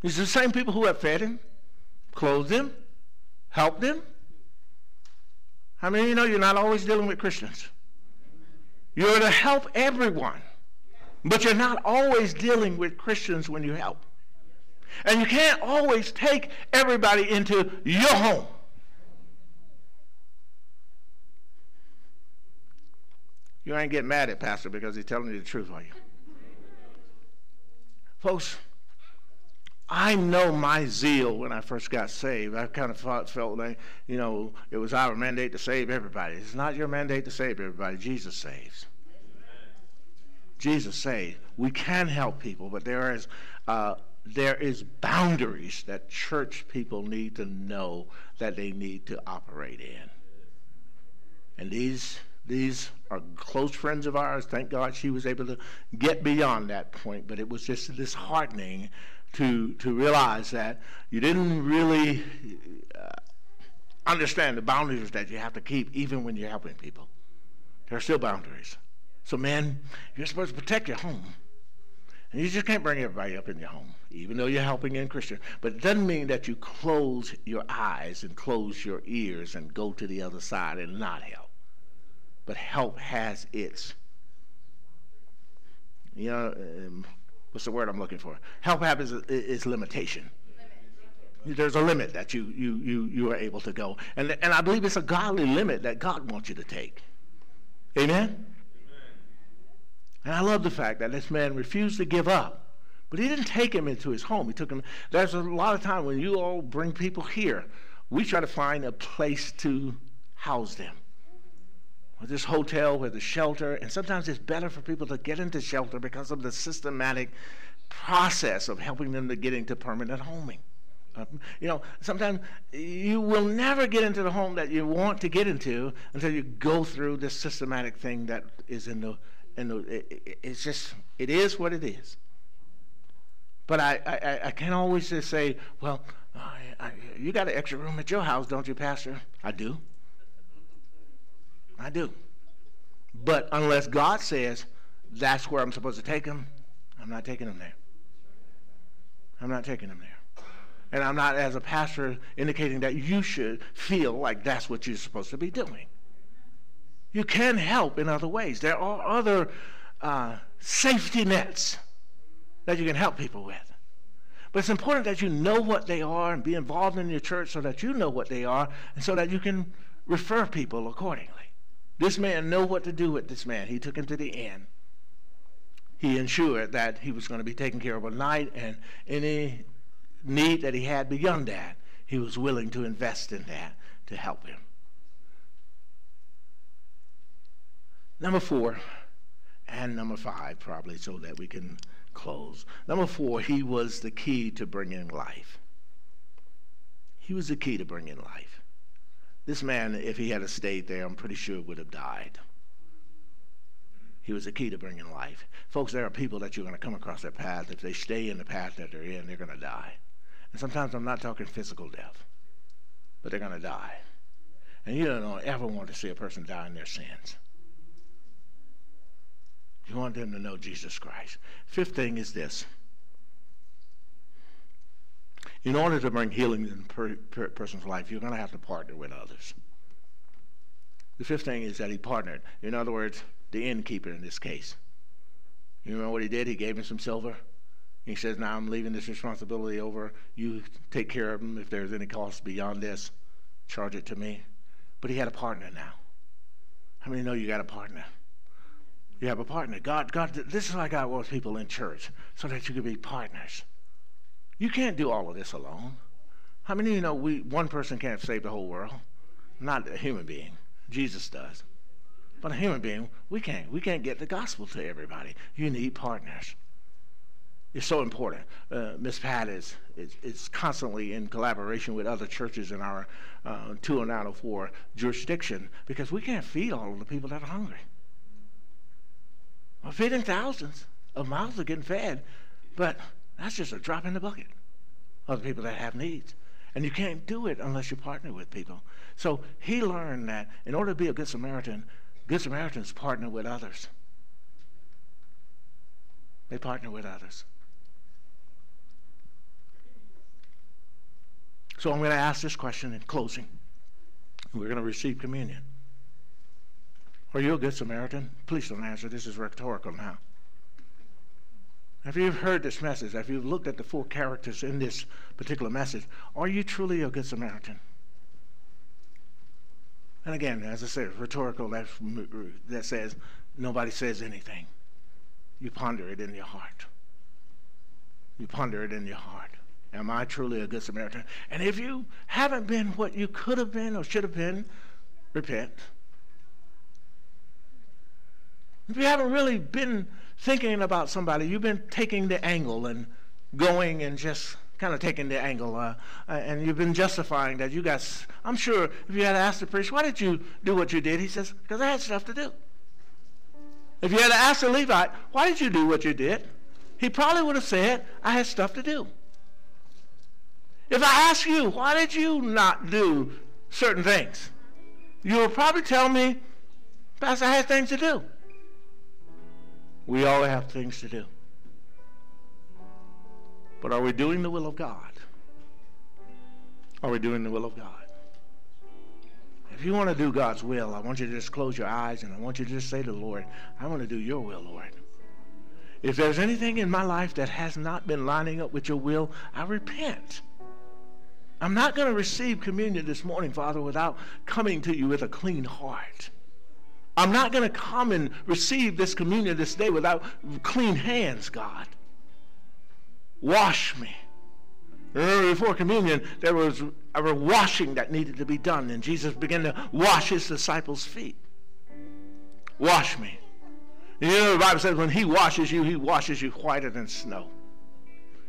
These are the same people who have fed him, clothed him, helped him. How many of you know you're not always dealing with Christians? You're to help everyone, but you're not always dealing with Christians when you help. And you can't always take everybody into your home. You ain't getting mad at Pastor because he's telling you the truth, are you? Folks, I know my zeal when I first got saved. I kind of thought, felt like, you know, it was our mandate to save everybody. It's not your mandate to save everybody. Jesus saves. Jesus saves. We can help people, but there is uh, there is boundaries that church people need to know that they need to operate in. And these These are close friends of ours. Thank God she was able to get beyond that point, but it was just disheartening to, to realize that you didn't really uh, understand the boundaries that you have to keep even when you're helping people. There are still boundaries. So, men, you're supposed to protect your home. And you just can't bring everybody up in your home, even though you're helping in Christian. But it doesn't mean that you close your eyes and close your ears and go to the other side and not help. But help has its, you know, um, what's the word I'm looking for? Help has its limitation. There's a limit that you, you, you, you are able to go. And, and I believe it's a godly limit that God wants you to take. Amen? And I love the fact that this man refused to give up. But he didn't take him into his home. He took him. There's a lot of time when you all bring people here, we try to find a place to house them. With this hotel, with a shelter, and sometimes it's better for people to get into shelter because of the systematic process of helping them to get into permanent homing. Uh, you know, sometimes you will never get into the home that you want to get into until you go through this systematic thing that is in the and it, it's just it is what it is. But I, I, I can't always just say, well, I, I, you got an extra room at your house, don't you, Pastor? I do. I do. But unless God says that's where I'm supposed to take them, I'm not taking them there. I'm not taking them there. And I'm not, as a pastor, indicating that you should feel like that's what you're supposed to be doing. You can help in other ways. There are other uh, safety nets that you can help people with. But it's important that you know what they are and be involved in your church so that you know what they are and so that you can refer people accordingly. This man knew what to do with this man. He took him to the inn. He ensured that he was going to be taken care of a night and any need that he had beyond that, he was willing to invest in that to help him. Number four, and number five, probably, so that we can close. Number four, he was the key to bringing life. He was the key to bringing life. This man, if he had stayed there, I'm pretty sure would have died. He was the key to bringing life. Folks, there are people that you're going to come across their path. If they stay in the path that they're in, they're going to die. And sometimes I'm not talking physical death, but they're going to die. And you don't ever want to see a person die in their sins. You want them to know Jesus Christ. Fifth thing is this. In order to bring healing in a per, per person's life, you're going to have to partner with others. The fifth thing is that he partnered. In other words, the innkeeper in this case. You remember what he did? He gave him some silver. He says, Now I'm leaving this responsibility over. You take care of him. If there's any cost beyond this, charge it to me. But he had a partner now. How many know you got a partner? You have a partner. God, God, this is why God wants people in church, so that you can be partners. You can't do all of this alone. How many of you know we one person can't save the whole world? Not a human being. Jesus does. But a human being, we can't. We can't get the gospel to everybody. You need partners. It's so important. Uh, Miss Pat is, is, is constantly in collaboration with other churches in our uh, 20904 jurisdiction because we can't feed all of the people that are hungry. We're feeding thousands of mouths are getting fed, but that's just a drop in the bucket of the people that have needs. And you can't do it unless you partner with people. So he learned that in order to be a good Samaritan, good Samaritans partner with others. They partner with others. So I'm going to ask this question in closing. We're going to receive communion. Are you a good Samaritan? Please don't answer. This is rhetorical now. If you've heard this message, if you've looked at the four characters in this particular message, are you truly a good Samaritan? And again, as I said, rhetorical, that, that says nobody says anything. You ponder it in your heart. You ponder it in your heart. Am I truly a good Samaritan? And if you haven't been what you could have been or should have been, repent. If you haven't really been thinking about somebody, you've been taking the angle and going and just kind of taking the angle, uh, uh, and you've been justifying that you guys. I'm sure if you had asked the priest, why did you do what you did? He says, because I had stuff to do. If you had asked the Levite, why did you do what you did? He probably would have said, I had stuff to do. If I ask you, why did you not do certain things? You will probably tell me, Pastor, I had things to do. We all have things to do. But are we doing the will of God? Are we doing the will of God? If you want to do God's will, I want you to just close your eyes and I want you to just say to the Lord, I want to do your will, Lord. If there's anything in my life that has not been lining up with your will, I repent. I'm not going to receive communion this morning, Father, without coming to you with a clean heart. I'm not going to come and receive this communion this day without clean hands, God. Wash me. Remember, before communion, there was a washing that needed to be done, and Jesus began to wash his disciples' feet. Wash me. You know, the Bible says when he washes you, he washes you whiter than snow.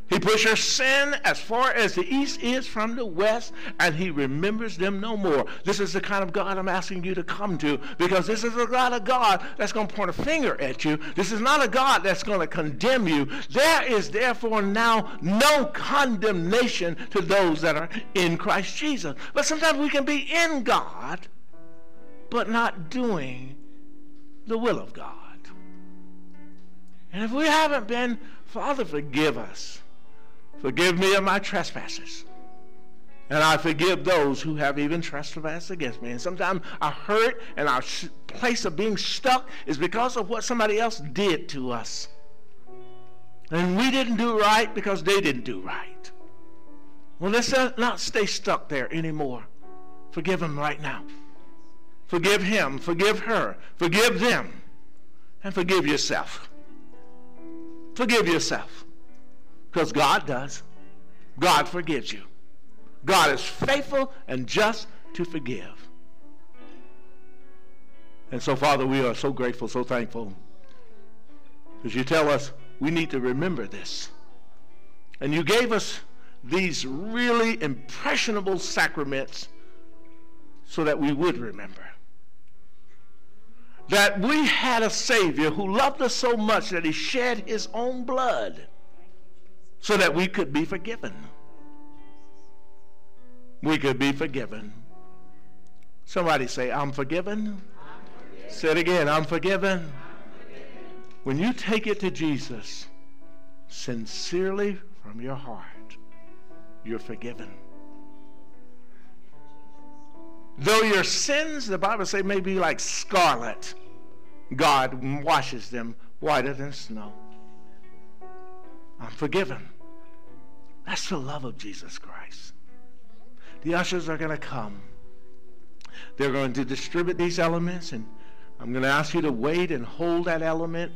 He puts your sin as far as the east is from the west, and he remembers them no more. This is the kind of God I'm asking you to come to because this is a God of God that's going to point a finger at you. This is not a God that's going to condemn you. There is therefore now no condemnation to those that are in Christ Jesus. But sometimes we can be in God, but not doing the will of God. And if we haven't been, Father, forgive us. Forgive me of my trespasses. And I forgive those who have even trespassed against me. And sometimes our hurt and our place of being stuck is because of what somebody else did to us. And we didn't do right because they didn't do right. Well, let's uh, not stay stuck there anymore. Forgive them right now. Forgive him. Forgive her. Forgive them. And forgive yourself. Forgive yourself. Because God does. God forgives you. God is faithful and just to forgive. And so, Father, we are so grateful, so thankful. Because you tell us we need to remember this. And you gave us these really impressionable sacraments so that we would remember. That we had a Savior who loved us so much that he shed his own blood so that we could be forgiven. We could be forgiven. Somebody say, I'm forgiven. I'm forgiven. Say it again, I'm forgiven. I'm forgiven. When you take it to Jesus sincerely from your heart, you're forgiven. Though your sins, the Bible says, may be like scarlet, God washes them whiter than snow. I'm forgiven. That's the love of Jesus Christ. The ushers are going to come. They're going to distribute these elements, and I'm going to ask you to wait and hold that element.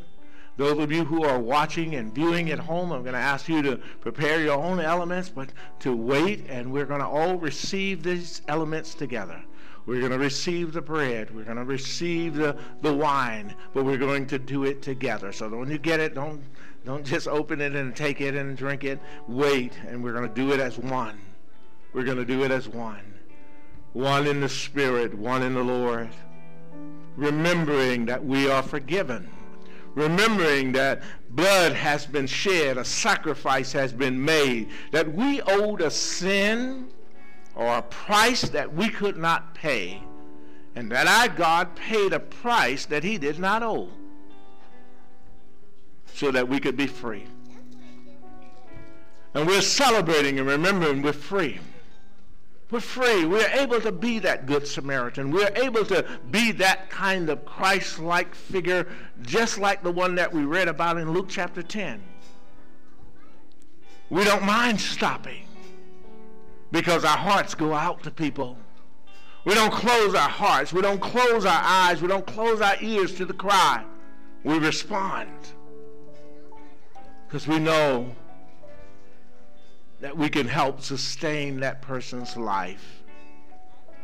Those of you who are watching and viewing at home, I'm going to ask you to prepare your own elements, but to wait, and we're going to all receive these elements together. We're going to receive the bread. We're going to receive the, the wine, but we're going to do it together. So when you get it, don't, don't just open it and take it and drink it. Wait, and we're going to do it as one. We're going to do it as one. One in the Spirit, one in the Lord. Remembering that we are forgiven. Remembering that blood has been shed, a sacrifice has been made, that we owed a sin or a price that we could not pay, and that our God paid a price that he did not owe so that we could be free. And we're celebrating and remembering we're free. We're free. We're able to be that good Samaritan. We're able to be that kind of Christ like figure, just like the one that we read about in Luke chapter 10. We don't mind stopping because our hearts go out to people. We don't close our hearts. We don't close our eyes. We don't close our ears to the cry. We respond because we know that we can help sustain that person's life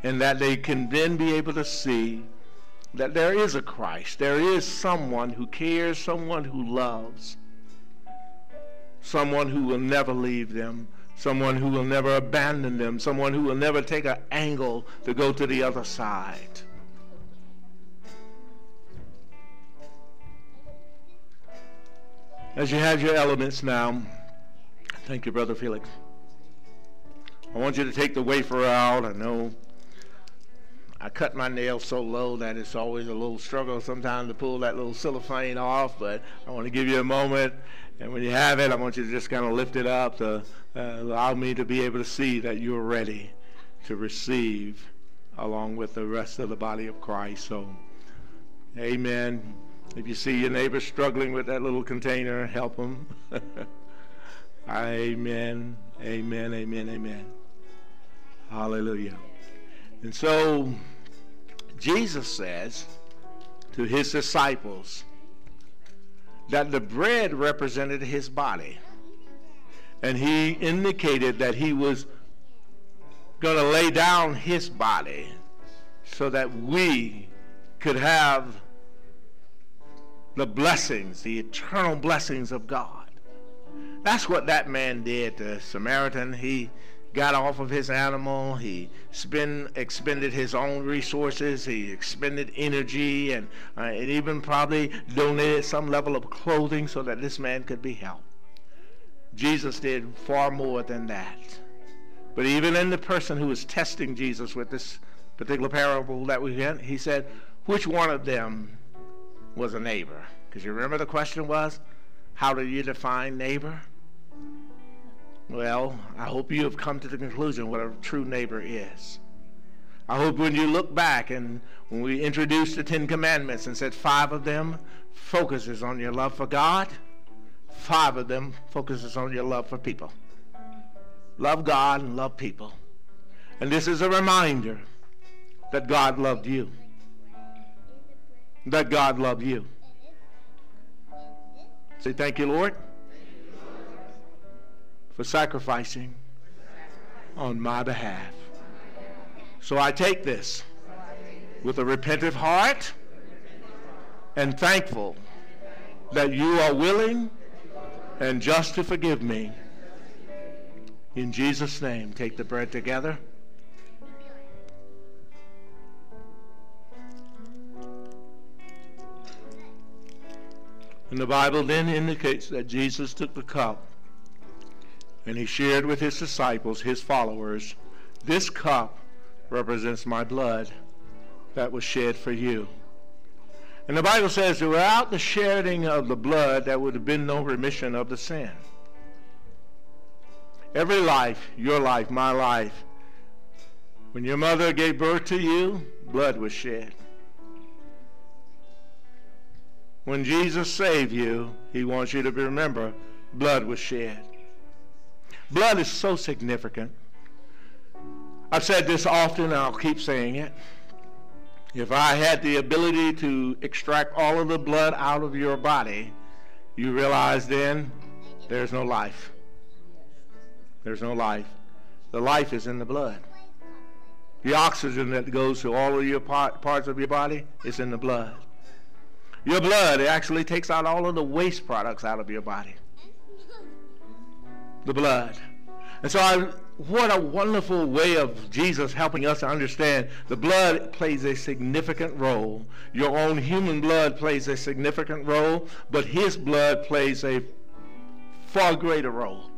and that they can then be able to see that there is a Christ. There is someone who cares, someone who loves, someone who will never leave them, someone who will never abandon them, someone who will never take an angle to go to the other side. As you have your elements now, thank you, Brother Felix. I want you to take the wafer out. I know I cut my nails so low that it's always a little struggle sometimes to pull that little cellophane off, but I want to give you a moment. And when you have it, I want you to just kind of lift it up to uh, allow me to be able to see that you're ready to receive along with the rest of the body of Christ. So, amen. If you see your neighbor struggling with that little container, help them. amen. Amen. Amen. Amen. Hallelujah. And so Jesus says to his disciples that the bread represented his body. And he indicated that he was going to lay down his body so that we could have the blessings, the eternal blessings of God. That's what that man did, the Samaritan. He got off of his animal. He spend, expended his own resources. He expended energy and, uh, and even probably donated some level of clothing so that this man could be helped. Jesus did far more than that. But even in the person who was testing Jesus with this particular parable that we had, he said, which one of them was a neighbor? Because you remember the question was, how do you define neighbor? Well, I hope you have come to the conclusion what a true neighbor is. I hope when you look back and when we introduced the Ten Commandments and said five of them focuses on your love for God, five of them focuses on your love for people. Love God and love people. And this is a reminder that God loved you. That God loved you. Say thank you, Lord for sacrificing on my behalf. So I take this with a repentant heart and thankful that you are willing and just to forgive me. In Jesus' name, take the bread together. And the Bible then indicates that Jesus took the cup and he shared with his disciples, his followers, this cup represents my blood that was shed for you. And the Bible says that without the shedding of the blood, there would have been no remission of the sin. Every life, your life, my life, when your mother gave birth to you, blood was shed. When Jesus saved you, he wants you to remember blood was shed. Blood is so significant. I've said this often, and I'll keep saying it. If I had the ability to extract all of the blood out of your body, you realize then there's no life. There's no life. The life is in the blood. The oxygen that goes to all of your part, parts of your body is in the blood. Your blood, it actually takes out all of the waste products out of your body the blood. And so, I, what a wonderful way of Jesus helping us to understand the blood plays a significant role. Your own human blood plays a significant role, but his blood plays a far greater role.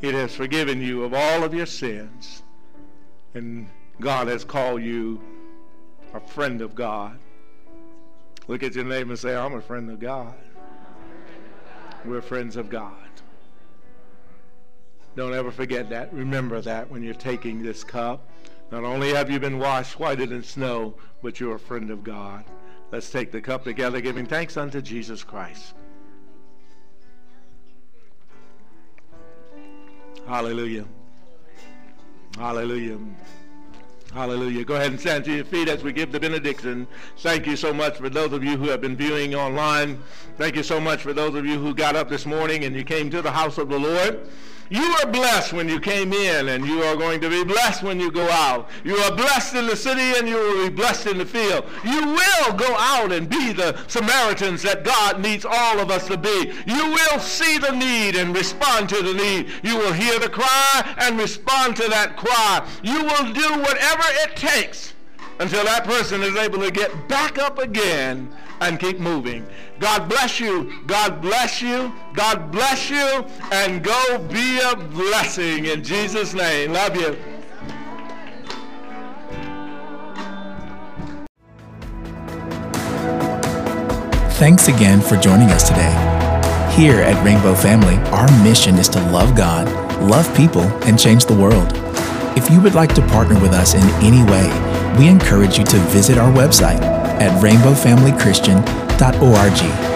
It has forgiven you of all of your sins, and God has called you a friend of God. Look at your neighbor and say, I'm a friend of God. We're friends of God. Don't ever forget that. Remember that when you're taking this cup. Not only have you been washed whiter than snow, but you're a friend of God. Let's take the cup together, giving thanks unto Jesus Christ. Hallelujah. Hallelujah. Hallelujah. Go ahead and stand to your feet as we give the benediction. Thank you so much for those of you who have been viewing online. Thank you so much for those of you who got up this morning and you came to the house of the Lord. You are blessed when you came in, and you are going to be blessed when you go out. You are blessed in the city, and you will be blessed in the field. You will go out and be the Samaritans that God needs all of us to be. You will see the need and respond to the need. You will hear the cry and respond to that cry. You will do whatever it takes until that person is able to get back up again and keep moving. God bless you. God bless you. God bless you. And go be a blessing in Jesus' name. Love you. Thanks again for joining us today. Here at Rainbow Family, our mission is to love God, love people, and change the world. If you would like to partner with us in any way, we encourage you to visit our website at rainbowfamilychristian.org